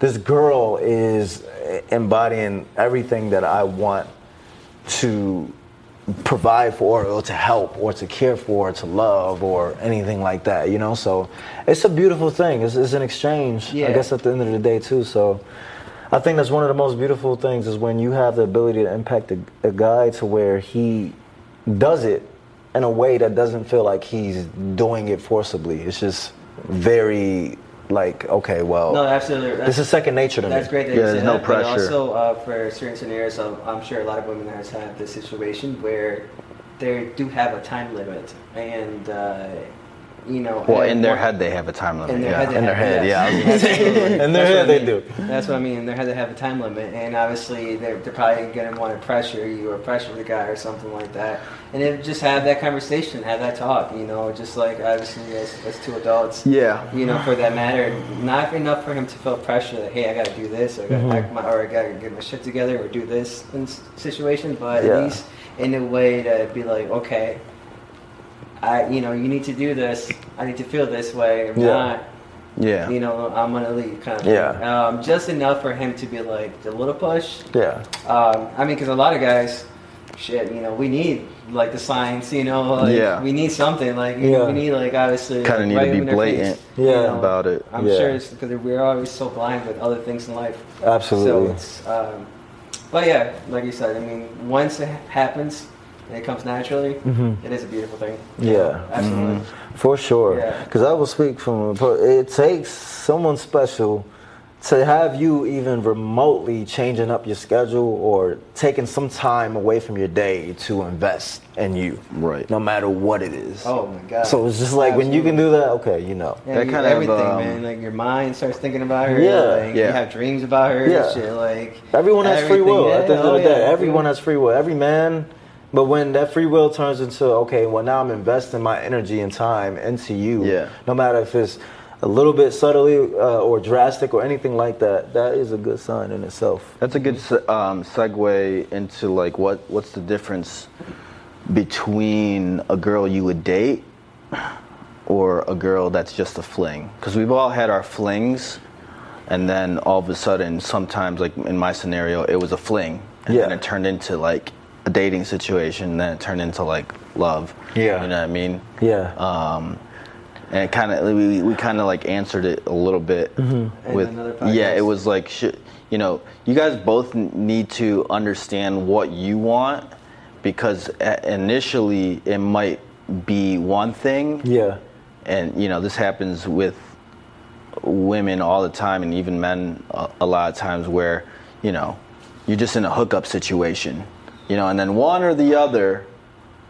this girl is embodying everything that I want to provide for or to help or to care for or to love or anything like that you know so it's a beautiful thing it's, it's an exchange i guess at the end of the day too so i think that's one of the most beautiful things is when you have the ability to impact a, a guy to where he does it in a way that doesn't feel like he's doing it forcibly it's just very like okay well No, absolutely. this is second nature to That's me That's great that Yeah, there's no that, but pressure. also uh, for certain scenarios, I'm, I'm sure a lot of women has had this situation where they do have a time limit, and uh, you know, well in their one- head they have a time limit in their yeah head, In their head, yeah, I was gonna Absolutely. In their That's head, what I they mean. do. That's what I mean. In their head, they have a time limit, and obviously they're, they're probably gonna want to pressure you or pressure the guy or something like that, and then just have that conversation, have that talk. You know, just like obviously as, as two adults. Yeah. You know, for that matter, not enough for him to feel pressure that hey, I got to do this, or I got Mm-hmm. to act my, or I got to get my shit together, or do this in s- situation, but Yeah. at least in a way to be like, okay, I, you know, you need to do this. I need to feel this way. If Yeah. not, yeah you know, I'm gonna leave, kind of. Yeah. Thing. Um, just enough for him to be like a little push. yeah Um, I mean, because a lot of guys, shit, you know, we need like the signs, you know, like, Yeah. we need something, like you know, we need like obviously Kinda like, need right to be blatant face, you Yeah. know. about it I'm Yeah. sure it's because we're always so blind with other things in life. Absolutely. So it's, um, but yeah, like you said, I mean, once it happens, and it comes naturally, it is a beautiful thing. Yeah. Absolutely. For sure. Yeah. Because I will speak from a it takes someone special to have you even remotely changing up your schedule or taking some time away from your day to invest in you. Right. No matter what it is. Oh my god. So it's just like when you can do that, okay, you know. Yeah, That you- kind of, everything, um, man. Like your mind starts thinking about her. Yeah. like, Yeah. You have dreams about her. Yeah. And shit, like Everyone has free will Yeah, at the end oh, of the day. yeah. Everyone has free will. Every man. But when that free will turns into, okay, well, now I'm investing my energy and time into you, Yeah. no matter if it's a little bit subtly uh, or drastic or anything like that, that is a good sign in itself. That's a good um, segue into like what what's the difference between a girl you would date or a girl that's just a fling? Because we've all had our flings, and then all of a sudden, sometimes like in my scenario, it was a fling, and then it turned into like a dating situation, and then it turned into like love. Yeah. you know what I mean? Yeah. Um, and it kind of we, we kind of like answered it a little bit In with another yeah it was like sh- you know you guys both n- need to understand what you want because initially it might be one thing yeah. and you know this happens with women all the time and even men a, a lot of times where you know you're just in a hookup situation you know and then one or the other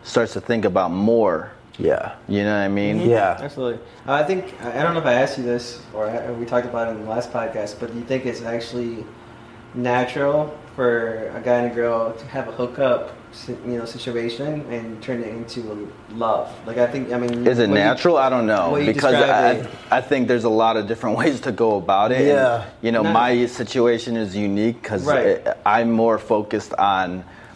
starts to think about more Yeah. you know what i mean Yeah. Absolutely. Uh, I think I I don't know if I asked you this or I- we talked about it in the last podcast, but do you think it's actually natural for a guy and a girl to have a hookup, you know, situation and turn it into love? Like I think, I mean, Is it what you- natural? I don't know because I, it- I think there's a lot of different ways to go about it. and, Yeah. you know, No. my situation is unique because Right. I'm more focused on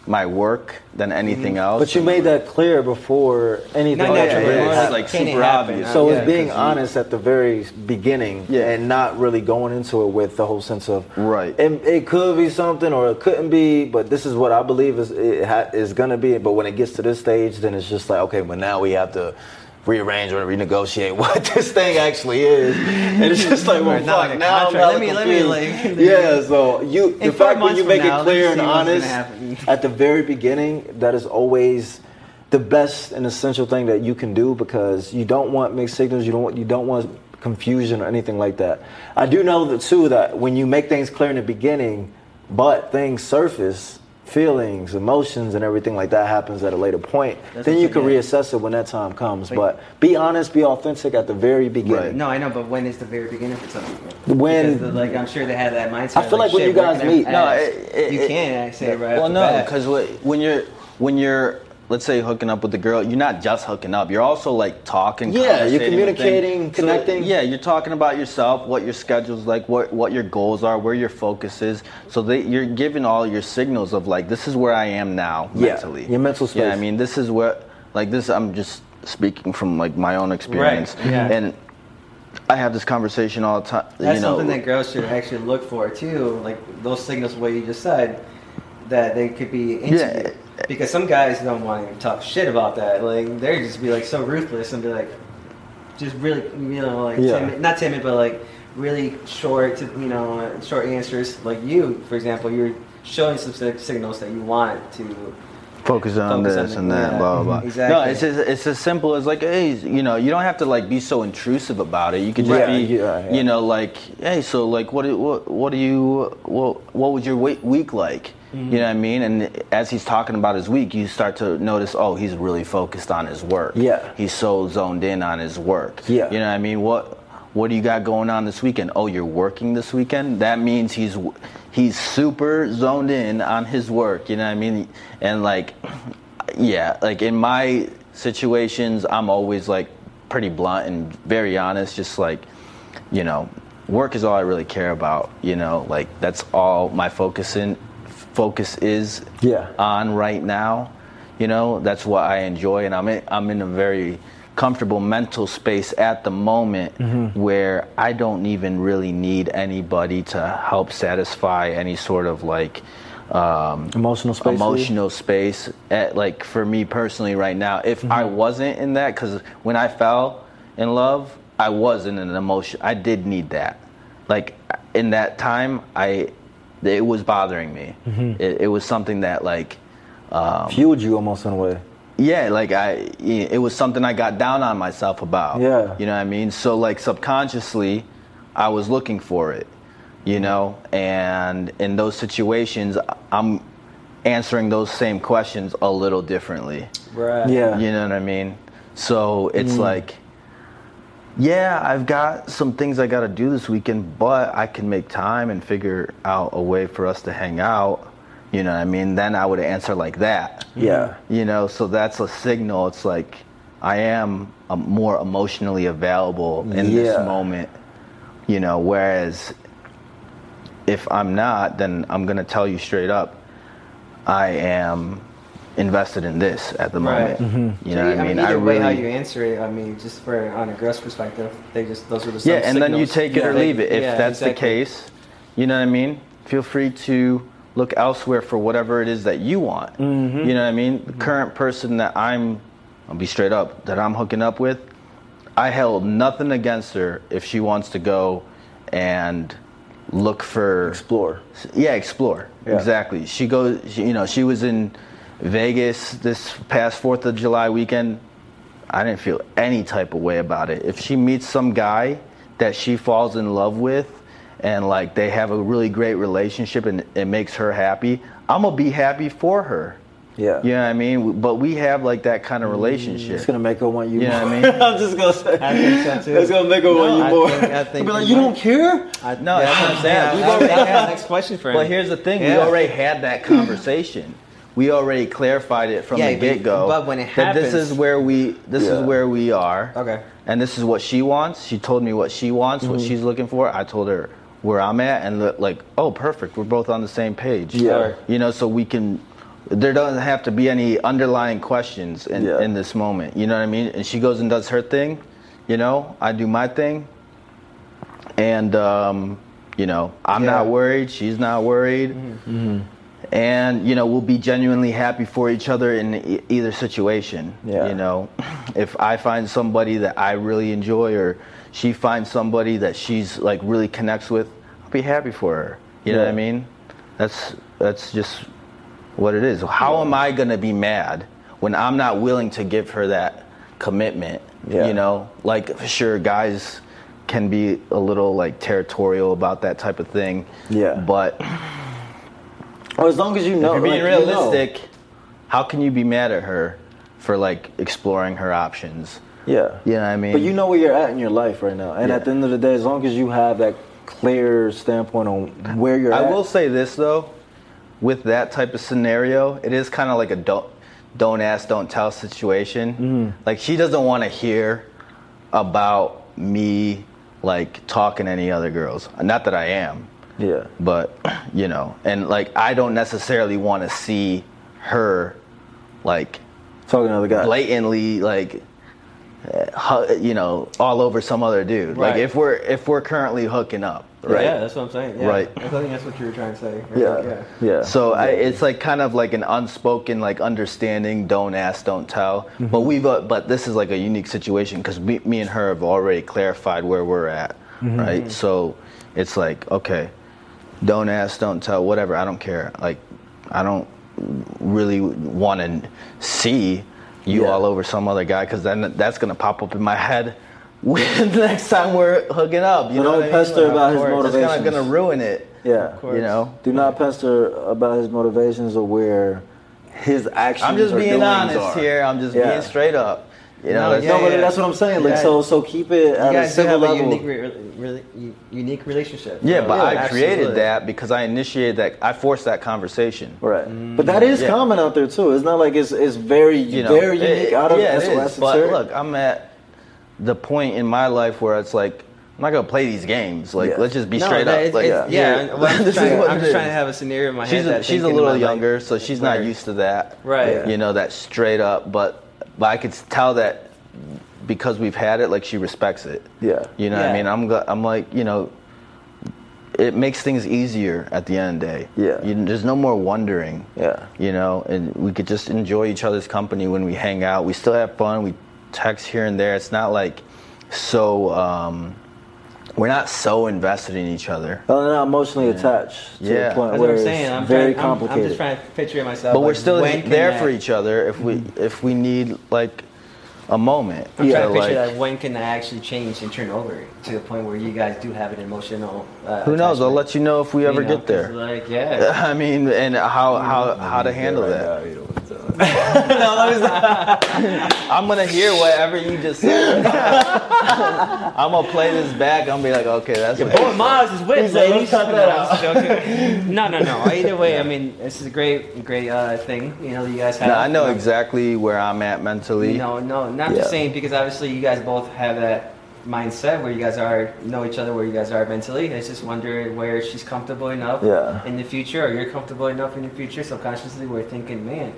my work than anything mm-hmm. else. But you made that clear before anything. Not Oh, yeah, yeah, it's like, like can super obvious. So Yeah, it's being 'cause you- honest at the very beginning Yeah. and not really going into it with the whole sense of Right. It, it could be something or it couldn't be, but this is what I believe is it ha, is gonna be. But when it gets to this stage, then it's just like okay, well now we have to rearrange or renegotiate what this thing actually is, and it's just like well fuck like now I'm Let me- let me, like- yeah. So you the In fact when you make now, it clear and see what's gonna honest at the very beginning, that is always the best and essential thing that you can do because you don't want mixed signals. You don't want you don't want confusion or anything like that. I do know that too that when you make things clear in the beginning, but things surface, feelings, emotions, and everything like that happens at a later point. That's then you can saying. reassess it when that time comes. Like- but be honest, be authentic at the very beginning. Right. No, I know, but when is the very beginning for some people? When- Because, like I'm sure they had that mindset. I feel like when shit, you guys where can I meet- No, it- it- you it- can't say it right. well, no, because when you're when you're let's say hooking up with the girl, you're not just hooking up. You're also like talking. Yeah, you're communicating, things. connecting. yeah, you're talking about yourself, what your schedule's like, what what your goals are, where your focus is. So they, you're giving all your signals of like, this is where I am now Yeah, mentally. your mental space. Yeah, I mean, this is what like this. I'm just speaking from like my own experience, Right. yeah. and I have this conversation all the time. That's you know, something that girls should actually look for too. Like those signals, what you just said, that they could be into Yeah. Because some guys don't want to talk shit about that. Like they're just be like so ruthless and be like, just really, you know, like Yeah. timid, not timid, but like really short, to, you know, short answers. Like you, for example, you're showing some signals that you want to. focus on Focus on this the- and that, yeah. blah blah blah. Exactly. No, it's as, it's as simple as like, hey, you know, you don't have to like be so intrusive about it. You could just Right. be, Yeah, uh, yeah. you know, like, hey, so like, what what what do you what what was your week week like? Mm-hmm. You know what I mean? And as he's talking about his week, you start to notice, oh, he's really focused on his work. Yeah. he's so zoned in on his work. Yeah. you know what I mean? What what do you got going on this weekend? Oh, you're working this weekend. That means he's he's super zoned in on his work. You know what I mean? And like, yeah, like in my situations, I'm always like pretty blunt and very honest. Just like, you know, work is all I really care about. You know, like that's all my focus in focus is Yeah. on right now. You know, that's what I enjoy, and I'm in, I'm in a very comfortable mental space at the moment Mm-hmm. where I don't even really need anybody to help satisfy any sort of like um, Emotional space? Emotional space. At, like for me personally, right now, if I wasn't in that, because when I fell in love, I was in an emotion. I did need that. Like in that time, I it was bothering me. It, it was something that like Fueled you almost in a way. yeah, like I, it was something I got down on myself about. Yeah. You know what I mean? So like subconsciously, I was looking for it, you know, and in those situations, I'm answering those same questions a little differently. Right. Yeah. You know what I mean? So it's Mm. like, yeah, I've got some things I got to do this weekend, but I can make time and figure out a way for us to hang out. You know what I mean? Then I would answer like that. Yeah. You know, so that's a signal. It's like I am um more emotionally available in Yeah. this moment. You know, whereas if I'm not, then I'm gonna tell you straight up, I am invested in this at the Right. moment. You know So, what I mean? I either way, really, how you answer it, I mean, just for on a girl's perspective, they just those are the yeah, some and then you take it Yeah, or they- leave it. If yeah, that's the case, you know what I mean. Feel free to look elsewhere for whatever it is that you want. Mm-hmm. You know what I mean. The current person that I'm, I'll be straight up, that I'm hooking up with, I held nothing against her if she wants to go and look for Explore. yeah, explore. Yeah. Exactly. She goes. She, you know, she was in Vegas this past Fourth of July weekend. I didn't feel any type of way about it. If she meets some guy that she falls in love with, and like they have a really great relationship, and it makes her happy, I'm gonna be happy for her. Yeah. You know what I mean? But we have like that kind of mm, relationship. It's gonna make her want you. You know more. what I mean? I'm just gonna say. I think so too. It's gonna make her want you I more. think- I think Be like, you you might. don't care. I, No, yeah, that's what I'm saying. We've already- I have next question for him. But here's the thing: we already had that conversation. We already clarified it from Yeah, the get go. but when it happens, that this is where we this Yeah. is where we are. Okay. And this is what she wants. She told me what she wants, what Mm-hmm. she's looking for. I told her where I'm at, and li- like, oh, perfect. We're both on the same page. Yeah. You know, so we can. There doesn't have to be any underlying questions in, Yeah. in this moment. You know what I mean? And she goes and does her thing. You know, I do my thing. And um, you know, I'm Yeah. not worried. She's not worried. And you know, we'll be genuinely happy for each other in e- either situation. Yeah. You know, if I find somebody that I really enjoy, or she finds somebody that she's like really connects with, I'll be happy for her. You know what I mean? That's that's just what it is. How am I gonna be mad when I'm not willing to give her that commitment? Yeah. You know, like sure, guys can be a little like territorial about that type of thing. Yeah. But Or as long as you know, if you're being like, you know. realistic, how can you be mad at her for like exploring her options? Yeah. You know what I mean? But you know where you're at in your life right now, and Yeah. at the end of the day, as long as you have that clear standpoint on where you're at. I at, will say this though, with that type of scenario, it is kind of like a don't don't ask, don't tell situation. Mm-hmm. Like she doesn't want to hear about me like talking to any other girls. Not that I am, yeah, but you know, and like I don't necessarily want to see her like talking to other guys. blatantly like uh, you know all over some other dude like if we're if we're currently hooking up right Yeah, that's what I'm saying. Yeah. Right. I think that's what you were trying to say. right? yeah, yeah. so I, it's like kind of like an unspoken like understanding don't ask don't tell Mm-hmm. but we've uh, but this is like a unique situation because me, me and her have already clarified where we're at Mm-hmm. right so it's like okay don't ask don't tell whatever i don't care like i don't really want to see you Yeah. all over some other guy because then that's gonna pop up in my head when the next time we're hooking up you So know don't what I mean? pester about his motivations. It's gonna, ruin it yeah. you know Do not pester about his motivations or where his actions. I'm just being honest are. here. I'm just Yeah. being straight up. You know, No, that's, No, Yeah, but yeah. that's what I'm saying. Like, Yeah. so, so keep it You at a guys do civil have a level. unique, re- really, u- unique relationship. yeah, So, but I created absolutely. that because I initiated that. I forced that conversation. Right, mm. but that is Yeah. common out there too. It's not like it's it's very You know, very unique it- out of yeah, that's it what is. that's But absurd. look, I'm at the point in my life where it's like I'm not gonna play these games. Like, Yeah. let's just be No, straight that- up. it's- Like, it's- yeah. yeah. well, I'm just, trying, I'm just trying to have a scenario in my she's head. a, that she's a little about, like, younger, so she's not used to that. Right. You know that straight up, but but I could tell that because we've had it, like she respects it. Yeah. You know what I mean? I'm go- I'm like you know. It makes things easier at the end of the day. Yeah. You, there's no more wondering. Yeah. You know, and we could just enjoy each other's company when we hang out. We still have fun. We text here and there. It's not like so um, we're not so invested in each other. Oh, they're not emotionally attached to Yeah. the point That's where what I'm saying. I'm very trying, I'm- I'm, just trying to picture myself. But we're still there that- for each other if we if we need like a moment. I'm Yeah, trying to picture like- that. When can that actually change and turn over to the point where you guys do have an emotional? Uh, Who knows? I'll let you know if we ever You know, get there. Like, yeah. I mean, and how how how to handle Right that. now, you know what I'm gonna hear whatever you just said. I'm gonna play this back. I'm gonna be like, okay, that's what Boy, Mars is with He said, ladies. "Let's cut No, that I'm just joking. no, no, no. Either way, I mean, this is a great, great uh, thing. You know, you guys have. Now, I know You exactly where I'm at mentally. No, no, not Yeah. just saying because obviously you guys both have that mindset where you guys are know each other where you guys are mentally. I just wonder where she's comfortable enough Yeah. in the future, or you're comfortable enough in the future. Subconsciously, we're thinking, man,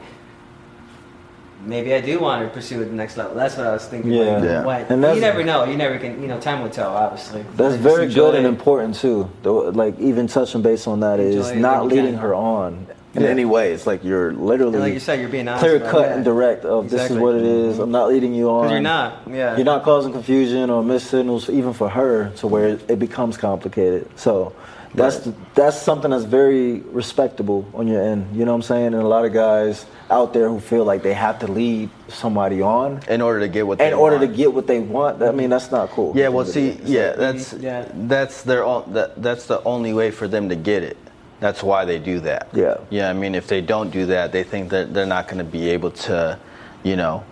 maybe I do want to pursue the next level. That's what I was thinking. Yeah. Like, Yeah. what- And you never know. You never can. You know, time will tell. Obviously. That's very good and important too. Though, like even touching base on that is Enjoy it not leading her on in Yeah. any way. It's like you're literally And like you said, you're being honest. clear cut that. and direct of this is what it mm-hmm. is. I'm not leading you on. You're not. Yeah. You're not causing confusion or missed signals, even for her, to where it becomes complicated. So that's that's something that's very respectable on your end. You know what I'm saying? And a lot of guys out there who feel like they have to lead somebody on in order to get what they in order want. to get what they want. I mean, that's not cool. Yeah, well, see, yeah, like- that's Yeah. that's their own. That, that's the only way for them to get it. That's why they do that. Yeah. Yeah, I mean, if they don't do that, they think that they're not going to be able to, you know,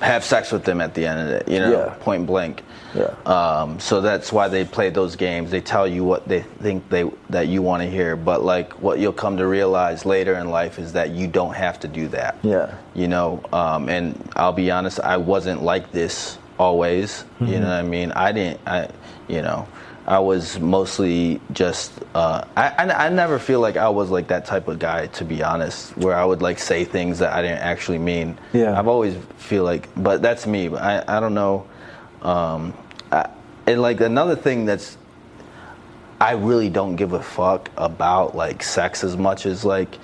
have sex with them at the end of it. You know, Yeah. point blank. Yeah. Um, so that's why they play those games. They tell you what they think they that you want to hear, but like what you'll come to realize later in life is that you don't have to do that. Yeah. You know, um, and I'll be honest, I wasn't like this always. You know what I mean? I didn't. I, you know, I was mostly just. Uh, I, I I never feel like I was like that type of guy, to be honest, where I would like say things that I didn't actually mean. Yeah. I've always feel like, but that's me. But I I don't know. Um, I, and like another thing that's I really don't give a fuck about like sex as much as like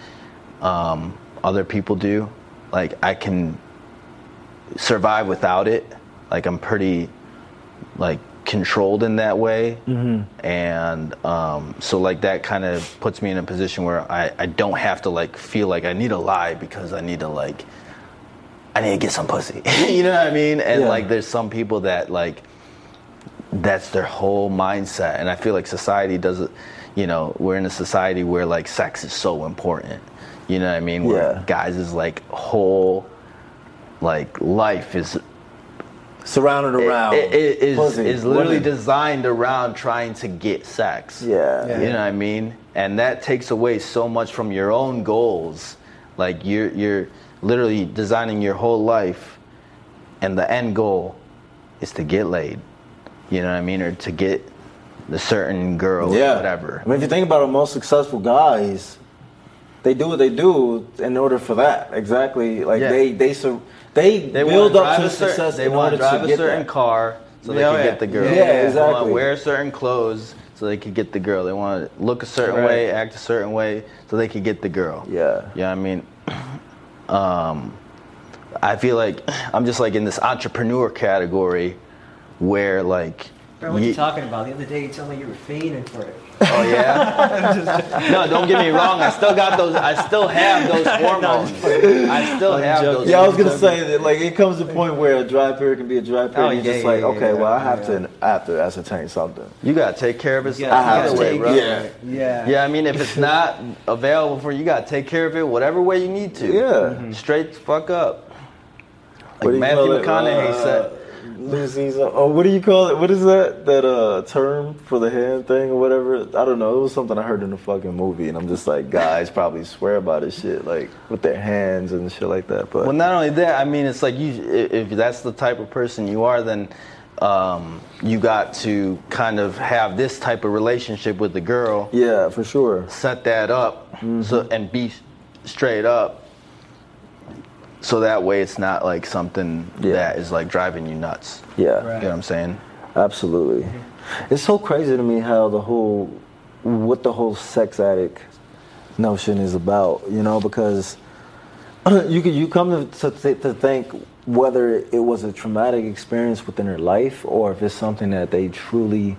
um, other people do. Like I can survive without it. Like I'm pretty like controlled in that way, and um, so like that kind of puts me in a position where I, I don't have to like feel like I need to lie because I need to like I need to get some pussy. you know what I mean? And Yeah. like there's some people that like that's their whole mindset and i feel like society doesn't, you know we're in a society where like sex is so important you know what i mean where Yeah. guys is like whole like life is Surrounded around. it, it is pussy, is literally women. designed around trying to get sex Yeah. Yeah. you know what I mean? And that takes away so much from your own goals. Like you're you're literally designing your whole life and the end goal is to get laid. You know what I mean? Or to get the certain girl or Yeah. whatever. I mean, if you think about it, most successful guys, they do what they do in order for that. Exactly. Like Yeah. they they sur- they, They build up to a certain, success They want to drive a certain that. car so they can yeah. get the girl. Yeah, They want exactly. to wear certain clothes so they could get the girl. They want to look a certain Right. way, act a certain way so they could get the girl. Yeah. Yeah, I mean? Um, I feel like I'm just like in this entrepreneur category where like Bro, what ye- you talking about? The other day you told me you were fiending for it. Oh yeah. no, don't get me wrong. I still got those. I still have those hormones. I still have those. Yeah, I was gonna say that like it comes to a point where a dry period can be a dry period. Oh, you're yeah, just yeah, like, yeah, okay, yeah, well, I have to I have to ascertain something. You gotta take care of it. You gotta- I have to way, take- bro. yeah. Yeah. Yeah, I mean, if it's not available for you, you gotta take care of it whatever way you need to. Yeah. Straight fuck up. What Like do Matthew call it? McConaughey Uh, said. Lucy's. Oh, what do you call it? What is that? That uh term for the hand thing or whatever? I don't know. It was something I heard in a fucking movie, and I'm just like, guys probably swear about this shit, like with their hands and shit like that. But Well, not only that, I mean, it's like you. If that's the type of person you are, then um, you got to kind of have this type of relationship with the girl. yeah, for sure. Set that up, so and be straight up. So that way, it's not like something Yeah. that is like driving you nuts. Yeah. You know what I'm saying? Absolutely. It's so crazy to me how the whole, what the whole sex addict notion is about, you know, because you could, you come to, to, to think whether it was a traumatic experience within their life or if it's something that they truly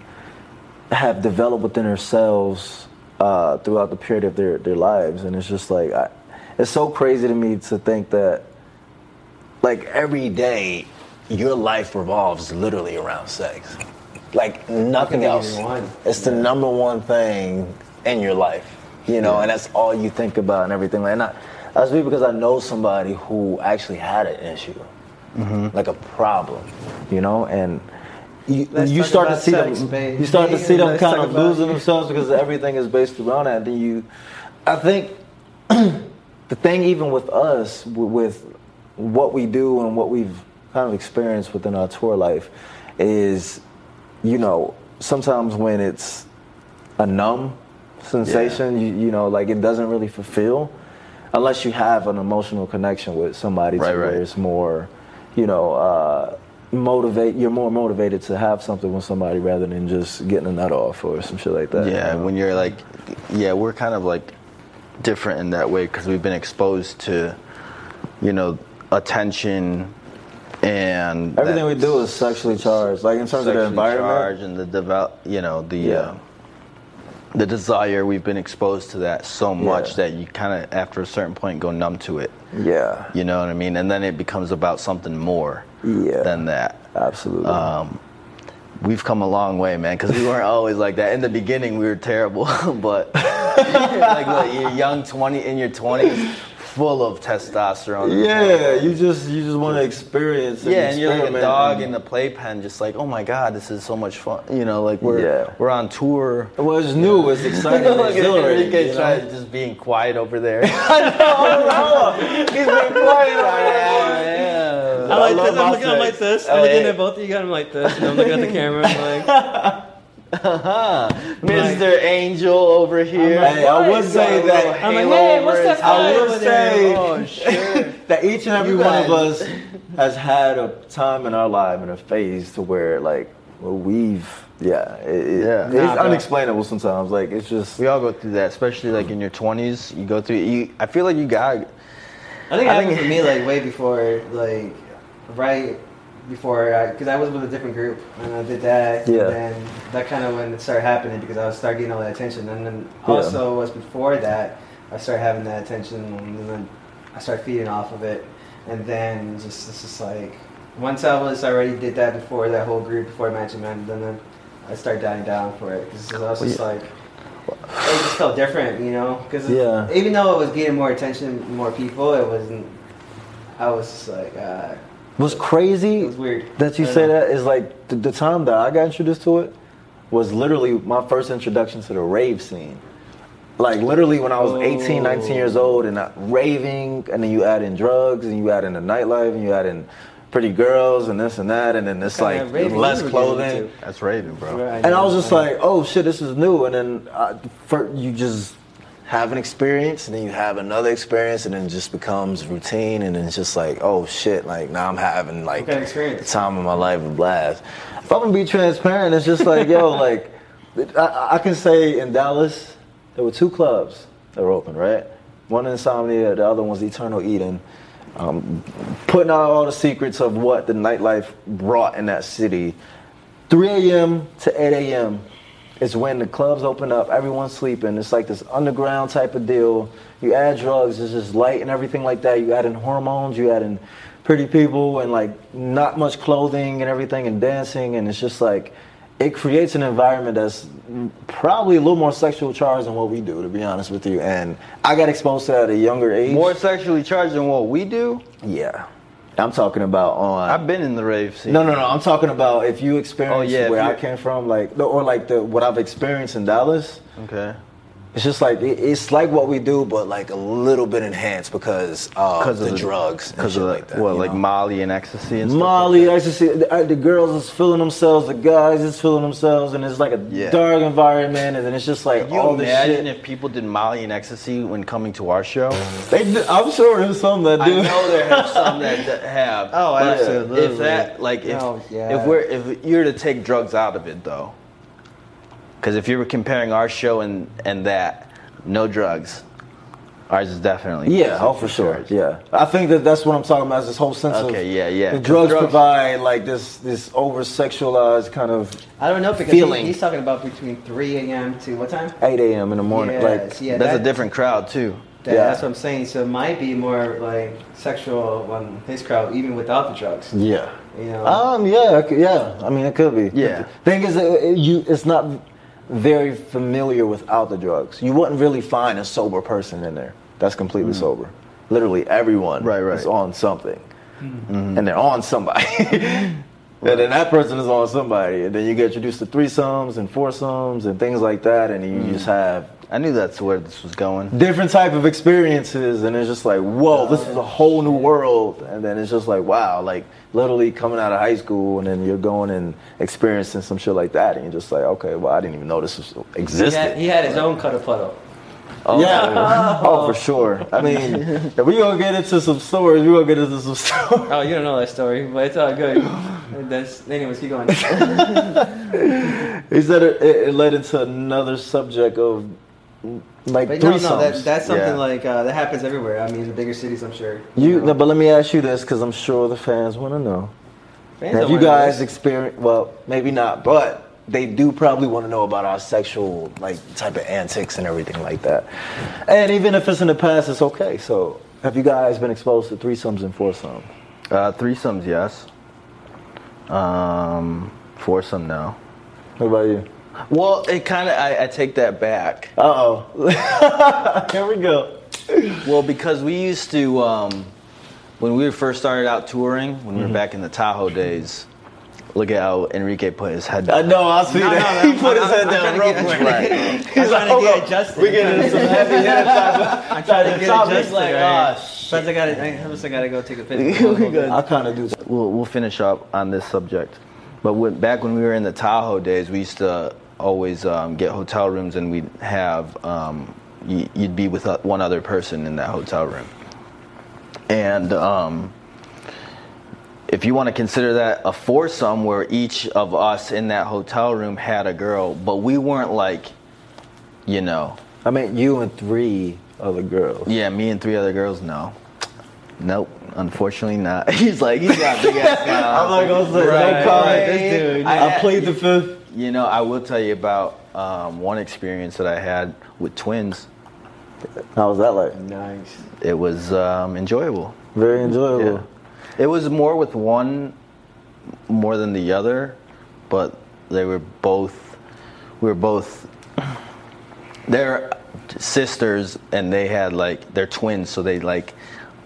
have developed within themselves uh, throughout the period of their, their lives. And it's just like, I, it's so crazy to me to think that, like every day, your life revolves literally around sex. Like nothing else. It's the number one thing in your life, you know, and that's all you think about and everything. And I, that's me because I know somebody who actually had an issue, Mm-hmm. like a problem, you know, and you, you start to see sex, them, babe. you start to see them kind of losing themselves because everything is based around that. Then you, I think, the thing even with us, with what we do and what we've kind of experienced within our tour life, is, you know, sometimes when it's a numb sensation, you, you know, like it doesn't really fulfill unless you have an emotional connection with somebody Right, to where right. it's more, you know, uh, motivate. You're more motivated to have something with somebody rather than just getting a nut off or some shit like that. Yeah, you know? when you're like, yeah, we're kind of like different in that way because we've been exposed to, you know, attention and everything we do is sexually charged. Like in terms of the environment. and the develop, you know, the Yeah. uh, the desire. We've been exposed to that so much Yeah. that you kind of, after a certain point, go numb to it. Yeah. You know what I mean? And then it becomes about something more Yeah. than that. Absolutely. Um, we've come a long way, man, because we weren't always like that. In the beginning, we were terrible, but like what, you're young, twenty in your twenties, full of testosterone. yeah, you just you just want to experience. And Yeah, and you're like a dog in the playpen, just like, oh my god, this is so much fun. You know, like we're Yeah. we're on tour. Well, was new. It was exciting. Look at exhilarating, Enrique you know? trying just being quiet over there. He's been quiet over there. yeah. I like love this. my I'm looking at him like this. Oh, I'm looking at both of you guys. I'm like this. And I'm looking at the camera. I'm like, Uh-huh. Mr. Angel over here. Hey, I would say that. I'm like, hey, what's that I would say Oh, sure. that each and every one of us has had a time in our life and a phase to where like well, we've yeah, it, it- Yeah. it's Nah, bro. unexplainable sometimes. Like it's just We all go through that, especially like in your 20s. You go through. You, I feel like you got. I think it I happened think- for me like way before, like right before, I because I was with a different group and I did that. Yeah. And then that kind of when it started happening because I was started getting all that attention, and then Yeah. also was before that I started having that attention, and then I started feeding off of it, and then just it's just like once I was I already did that before that whole group before Magic Man, then then I started dying down for it because I was just like. It just felt different, you know, because Yeah. even though it was getting more attention, more people, it wasn't. I was just like, uh, what's crazy It was weird. that you I say know. that is like the, the time that I got introduced to it was literally my first introduction to the rave scene. Like literally when I was 18, 19 years old and I, raving, and then you add in drugs and you add in the nightlife and you add in pretty girls and this and that, and then it's kinda like raving less clothing. That's raving, bro. Right, And I was just like, oh shit, this is new. And then uh, for, you just have an experience, and then you have another experience, and then it just becomes routine. And then it's just like, oh shit, like now I'm having like the time of my life a blast. If I'm gonna be transparent, it's just like, yo, like I, I can say in Dallas, there were two clubs that were open, right? One Insomnia, the other one's Eternal Eden. Um, putting out all the secrets of what the nightlife brought in that city. 3 a.m. to 8 a.m. is when the clubs open up. Everyone's sleeping. It's like this underground type of deal. You add drugs, it's just light and everything like that. You add in hormones, you add in pretty people and like not much clothing and everything and dancing. And it's just like, it creates an environment that's probably a little more sexual charged than what we do, to be honest with you. And I got exposed to that at a younger age. More sexually charged than what we do. Yeah. I'm talking about on. I've been in the rave scene. No, no, no. I'm talking about if you oh, experience Oh, yeah, where I came from, like, or like the what I've experienced in Dallas. Okay. It's just like it, it's like what we do, but like a little bit enhanced because of Because the, drugs, Because because of the, like that. what, like know? Molly and ecstasy and stuff. Molly, ecstasy. The, uh, the girls is feeling themselves, the guys is feeling themselves, and it's like a Yeah. dark environment, and then it's just like Can you all this imagine shit. if people did Molly and ecstasy when coming to our show? They I'm sure there's some that do. I do. know there have some that, that have. Oh, absolutely. If that, like, if Oh, yeah. if we're if you're to take drugs out of it though, because if you were comparing our show and and that, no drugs, Ours is definitely Yeah, oh for sure. Yeah, I think that that's what I'm talking about. Is this whole sense of Okay, yeah, yeah. The 'Cause drugs, drugs- provide like this this over sexualized kind of I don't know because Feeling. He, he's talking about between 3 a.m. to what time? 8 a.m. in the morning. Yes, Like yeah, That's that- a different crowd too. that- Yeah. That's what I'm saying. So it might be more like sexual on his crowd, even without the drugs. yeah. You know. Um. Yeah. Yeah. I mean, it could be. Yeah. Thing is, it, it- you it's not very familiar without the drugs. You wouldn't really find a sober person in there. That's completely mm. sober. Literally everyone Right, right. is on something, mm. mm-hmm. and they're on somebody. and then that person is on somebody, and then you get introduced to threesomes and foursomes and things like that, and you mm. just have I knew that's where this was going. different type of experiences and it's just like whoa this is a whole new world and then it's just like wow like literally coming out of high school and then you're going and experiencing some shit like that and you're just like okay well i didn't even know this was, he, existed had, he had his own cuddle puddle. Oh, yeah oh for sure i mean if we gonna get into some stories we gonna get into some stories Oh, you don't know that story, but it's all good. That's, anyways, keep going. he said it, it, it led into another subject of like But no, no, that, that's something Yeah. like uh, that happens everywhere. I mean, the bigger cities, I'm sure. you know. no, but let me ask you this because i'm sure the fans want to know Fans Have don't you wanna know guys this. experienced? Well, maybe not, but they do probably want to know about our sexual like type of antics and everything like that. And even if it's in the past, it's okay. So, have you guys been exposed to threesomes and foursomes? Uh, threesomes, yes. Um, foursome, no. What about you? Well, it kind of I, I take that back. Uh oh. Here we go. Well, because we used to um, when we first started out touring, when Mm-hmm. we were back in the Tahoe days. Look at how Enrique put his head down. I know. I see No, that. no, he put his head down real to get- quick. Right. trying He's to like, get hold on. adjusted. We getting into some heavy hitter I'm trying to get adjusted. Like, right? ah, First, I gotta, I, I gotta go take a picture. I kind of do that. We'll, we'll finish up on this subject. But when, back when we were in the Tahoe days, we used to always um, get hotel rooms, and we'd have um, y- you'd be with uh, one other person in that hotel room. And um, if you want to consider that a foursome, where each of us in that hotel room had a girl, but we weren't like, you know, I mean, you and three other girls. yeah, me and three other girls, no. Nope, unfortunately not. He's like, he's got a big ass. I'm not gonna say Right, no comment. right, this dude. I I- played the fifth. You know, I will tell you about um, one experience that I had with twins. How was that like? Nice. It was um, enjoyable. Very enjoyable. Yeah. It was more with one more than the other, but they were both. We were both. They're sisters, and they had like they're twins, so they like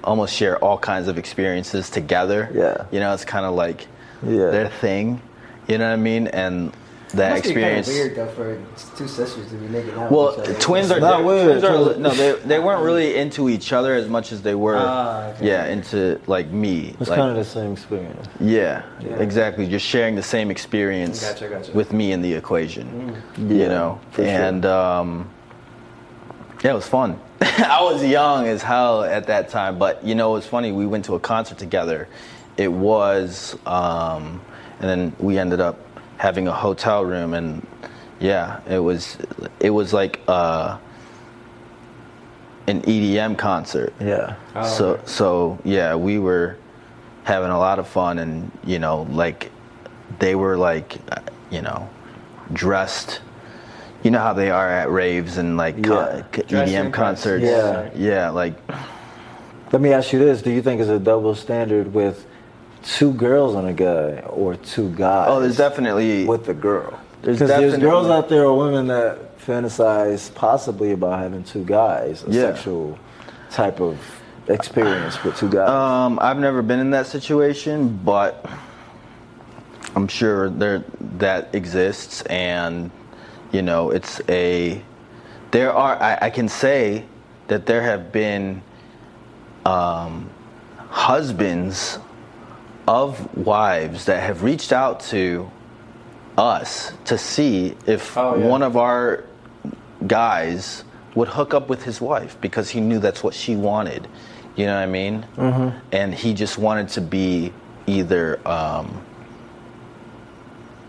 almost share all kinds of experiences together. Yeah. You know, it's kind of like Yeah. their thing. You know what I mean? And that Must be kind of experience. weird though for two sisters to be making out. Well, with each other. twins are not weird. Twins are, no, they they weren't really into each other as much as they were, Ah, okay. yeah, into like me. It's like, kind of the same experience. yeah, Yeah. exactly. Just sharing the same experience Gotcha, gotcha. with me in the equation. Yeah, you know, for sure. and um, yeah, it was fun. I was young as hell at that time, but you know, it was funny. We went to a concert together. It was, um, and then we ended up having a hotel room, and yeah, it was, it was like uh, an EDM concert. Yeah. Oh, so okay. so yeah, we were having a lot of fun, and you know, like they were like, uh, you know, dressed. You know how they are at raves and like Yeah. con- c- Dress to EDM concerts. Yeah. yeah, like Let me ask you this: Do you think it's a double standard with two girls on a guy or two guys? oh, there's definitely with the girl. There's Because there's girls out there or women that fantasize possibly about having two guys, a Yeah. sexual type of experience with two guys. Um, I've never been in that situation, but I'm sure there that exists, and you know, it's a. There are. I, I can say that there have been um, husbands of wives that have reached out to us to see if Oh, yeah. one of our guys would hook up with his wife because he knew that's what she wanted. You know what I mean? Mm-hmm. And he just wanted to be either um,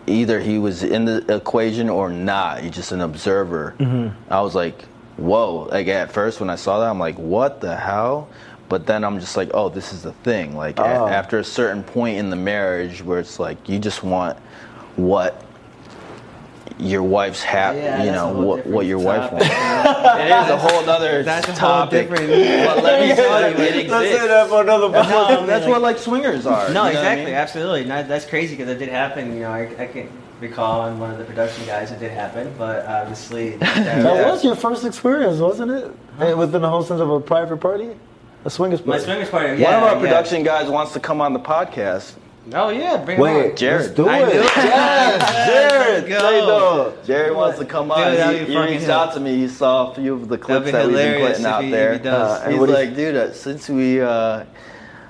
either he was in the equation or not. He's just an observer. I was like, whoa. Like at first when I saw that, I'm like, what the hell? But then I'm just like, oh, this is the thing. Like a- Oh. after a certain point in the marriage where it's like you just want what your wife's happy, Yeah, you that's know, a whole what, what your wife wants. it is a whole other That's a whole different- But let me tell you, it Let's exists. say that for another That's, podcast. what, that's what like swingers are. No, you know what I exactly, mean? absolutely. No, that's crazy because it did happen. You know, I, I can recall on one of the production guys it did happen, but obviously, That Yeah. was your first experience, wasn't it? Eh, Within the whole sense of a private party, a swingers my party. swingers party. One of our yeah. production guys wants to come on the podcast. Oh yeah, bring him Wait, on. Jared. let's do I it. knew it. Yes, Jared. Let's go. Say wants to come on. Dude, he he reached hit. out to me. He saw a few of the clips that we've been putting out he- there. he does. Uh, He's what do you- like, dude, uh, since we uh,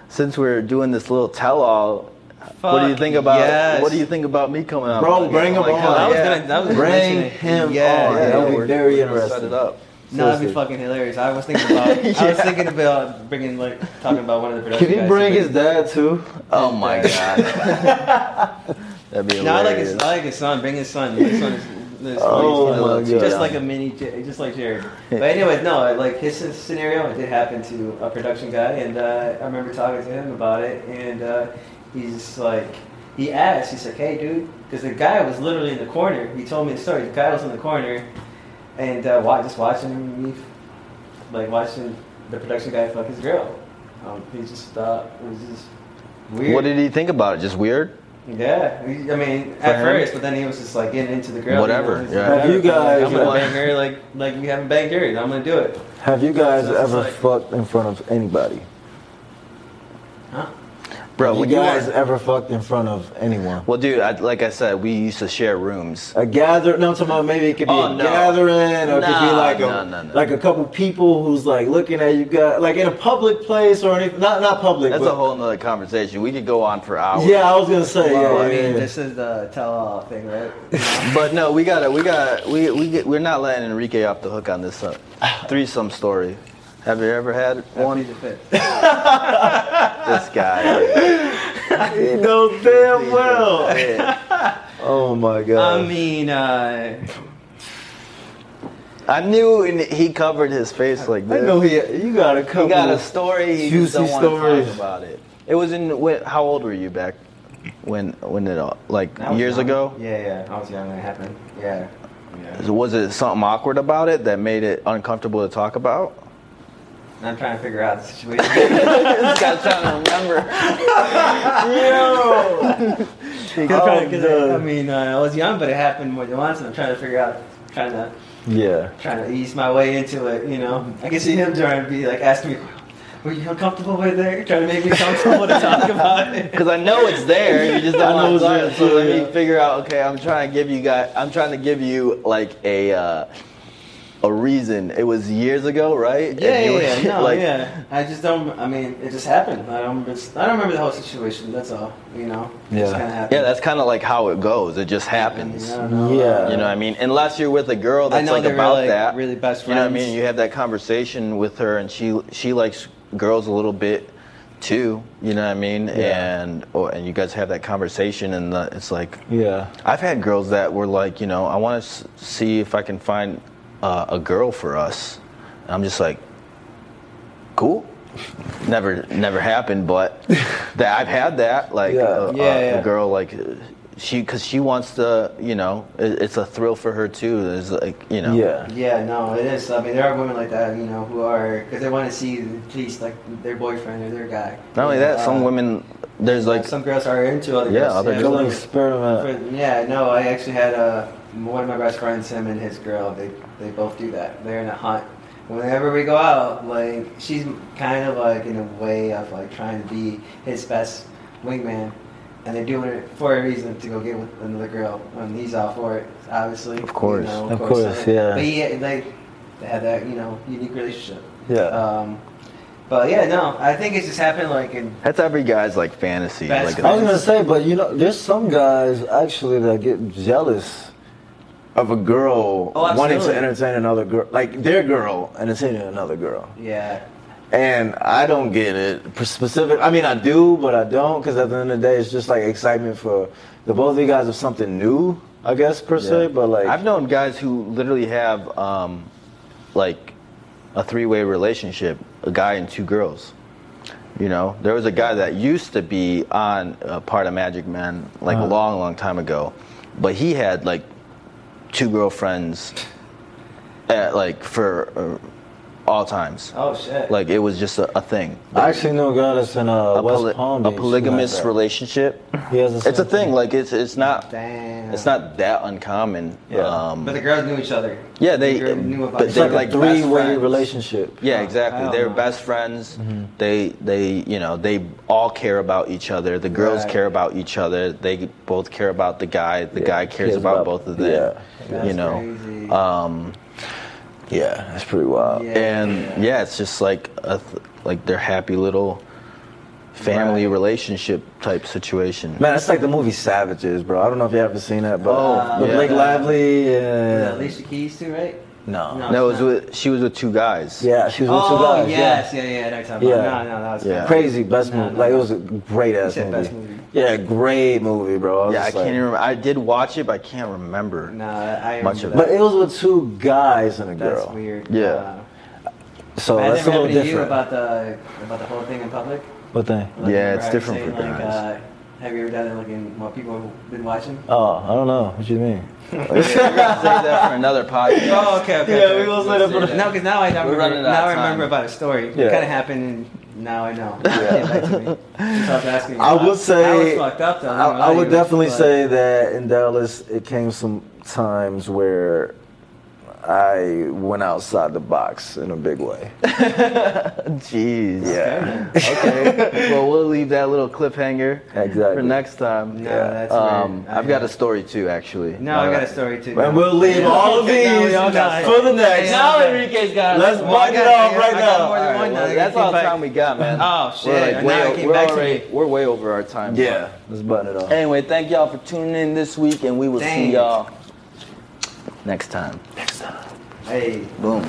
since we're doing this little tell-all, what do you think about yes. what do you think about me coming on? Bro, bring him like, on. hell I was yeah. gonna, that was gonna Bring him yeah, on. Yeah, That would be very interesting. Set it up. No, that'd be fucking hilarious. I was thinking about, I was thinking about bringing like talking about one of the production Can you guys. bring his dad too? Oh my god, that'd be No, I like his. I like his son. Bring his son. His son is, Oh my just like a mini, just like Jared. But anyway, no, like his scenario, it did happen to a production guy, and uh, I remember talking to him about it, and uh, he's like, he asked, he's like, hey, dude, because the guy was literally in the corner. He told me the story. The guy was in the corner, and uh, wa- just watching me, like watching the production guy fuck his girl. Um, he just thought it was just weird. What did he think about it? Just weird? Yeah, I mean, For at him? first, but then he was just like getting into the girl. Whatever, you know, yeah. like, Have you guys- I'm gonna What? bang her like like we haven't banged her. I'm gonna do it. Have you guys So ever like- fucked in front of anybody? Huh? Bro, Have when you you guys were, ever fucked in front of anyone? well, dude, I, like I said, we used to share rooms. A gather? No, I'm talking about maybe it could be Oh, a no. gathering, or it could be like a no, no, no. like a couple people who's like looking at you guys, like in a public place or anything. Not not public. That's but, a whole nother conversation. We could go on for hours. Yeah, I was gonna say. Well, yeah, I mean, yeah, yeah. this is the tell-all thing, right? But no, we gotta, we gotta, we we get, we're not letting Enrique off the hook on this uh, threesome story. Have you ever had one? Plead the fifth. This guy. he knows damn well. Oh my god. I mean, uh, I knew and he covered his face like this. I know he. You got a couple. He got a story. He just juicy don't want to stories. talk about it. It was in. When, how old were you back when when it all like years young. ago? Yeah, yeah, I was young when it happened. Yeah. yeah. Was it something awkward about it that made it uncomfortable to talk about? I'm trying to figure out the situation. this guy's trying to remember. Yo. Oh, cause. I, I mean, uh, I was young, but it happened more than once, and I'm trying to figure out, trying to Yeah. trying to ease my way into it, you know. I can see him trying to be like asking me, "Were you uncomfortable with it?" Trying to make me comfortable to talk about it. Because I know it's there. You just don't know want it's to there. So let me figure out. Okay, I'm trying to give you guys. I'm trying to give you like a uh, a reason. It was years ago, right? Yeah, And you yeah, were- yeah. No, like, yeah. I just don't. I mean, it just happened. I don't. Remember, I don't remember the whole situation. That's all. You know. It just Yeah. kind of happened. Yeah, that's kind of like how it goes. It just I mean, happens. I don't know. Yeah. Uh, you know what I mean? Unless you're with a girl I that's know like about like, that. really best You know what I mean? You have that conversation with her, and she she likes girls a little bit too. You know what I mean? Yeah. And or, and you guys have that conversation, and the, it's like Yeah. I've had girls that were like, you know, I want to s- see if I can find uh, a girl for us. And I'm just like, cool. Never, never happened, but that I've had that like Yeah. a, a- Yeah, yeah. a girl like uh, she because she wants to, you know, it, it's a thrill for her too. It's like, you know, Yeah. Yeah, no, it is. I mean, there are women like that, you know, who are because they want to see at least like their boyfriend or their guy. Not only You know, that, some uh, women there's like some girls are into other Yeah, girls. other Little girls. experiment. For- yeah, no, I actually had uh, one of my best friends, him and his girl. They they both do that. They're in a hunt. Whenever we go out, like she's kind of like in a way of like trying to be his best wingman, and they're doing it for a reason to go get with another girl, and he's all for it, obviously. Of course. you know, Of course, yeah. But yeah, they they had that you know unique relationship. Yeah. Um, but yeah, no, I think it just happened like in that's every guy's like fantasy. Like I was gonna say, but you know, there's some guys actually that get jealous of a girl Oh, wanting to entertain another girl, like their girl entertaining another girl. yeah. And I don't get it. Specific. I mean, I do, but I don't, because at the end of the day, it's just like excitement for the both of you guys of something new, I guess per se. But like, I've known guys who literally have um, like a three-way relationship, a guy and two girls. You know, there was a guy that used to be on a part of Magic Man like a long, long time ago, but he had like two girlfriends, at, like for uh, all times. Oh shit. Like it was just a, a thing. I actually know a guy that's in uh, A, West poly- Palm a polygamous like relationship. He has the It's a same thing. Like it's it's not Damn. it's not that uncommon. Yeah. Um, But the girls knew each other. Yeah, they- The girl knew about but It's they're like a like three-way friends. relationship. Yeah, Oh, exactly. They're no. best friends. Mm-hmm. They they you know they all care about each other. The girls Right. care about each other. They both care about the guy. The Yeah, guy cares, cares about, about- both of them. yeah. That's you know. crazy. Um, Yeah, that's pretty wild. Yeah. and yeah, it's just like a th- like their happy little family Right. relationship type situation. Man, it's like the movie Savages, bro. I don't know if you ever seen that, but Oh, with yeah. Blake Lively Was and that Alicia Keys too, right? no. No. No, it was with she was with two guys. yeah, she was with oh, two guys. Oh yes, yeah, yeah. That's talking Yeah. No, no, that was Yeah. Crazy best No, movie. no. Like it was a great ass movie. best movie. Yeah, great movie, bro. was Yeah, I just can't like- even remember. I did watch it, but I can't remember. No, I Much remember of But it was with two guys and a girl. That's girl. weird. Yeah. Uh, So has that's it a little happened to you about the about the whole thing in public? what thing? Like, Yeah, it's different say, for like, guys. Uh, have you ever done it like in what people have been watching? Oh, I don't know. What do you mean? We're gonna save that for another podcast. Oh, okay, okay. Yeah, okay. we gonna say that for the- No, because now I now We're running remember, now I remember about a story. Yeah. It kind of happened, and now I know. It came back to me. Since I was asking. I would say I was fucked up though. I, I'm not gonna I lie would definitely say that in Dallas, it came some times where I went outside the box in a big way. Jeez. Yeah, Okay. well, we'll leave that little cliffhanger Exactly. for next time. No, that's Um. I've got a story too, actually. No, I got a story too. and we'll leave all of these we all got for the next. Now Enrique's got. Let's Well, bug it off I right got now. more All right, well, that's all the time we got, man. Oh, shit. We're like way, now it o- came we're back already me. we're way over our time. Yeah, let's button it off. Anyway, thank y'all for tuning in this week, and we will see y'all next time. Next time. Hey. Boom.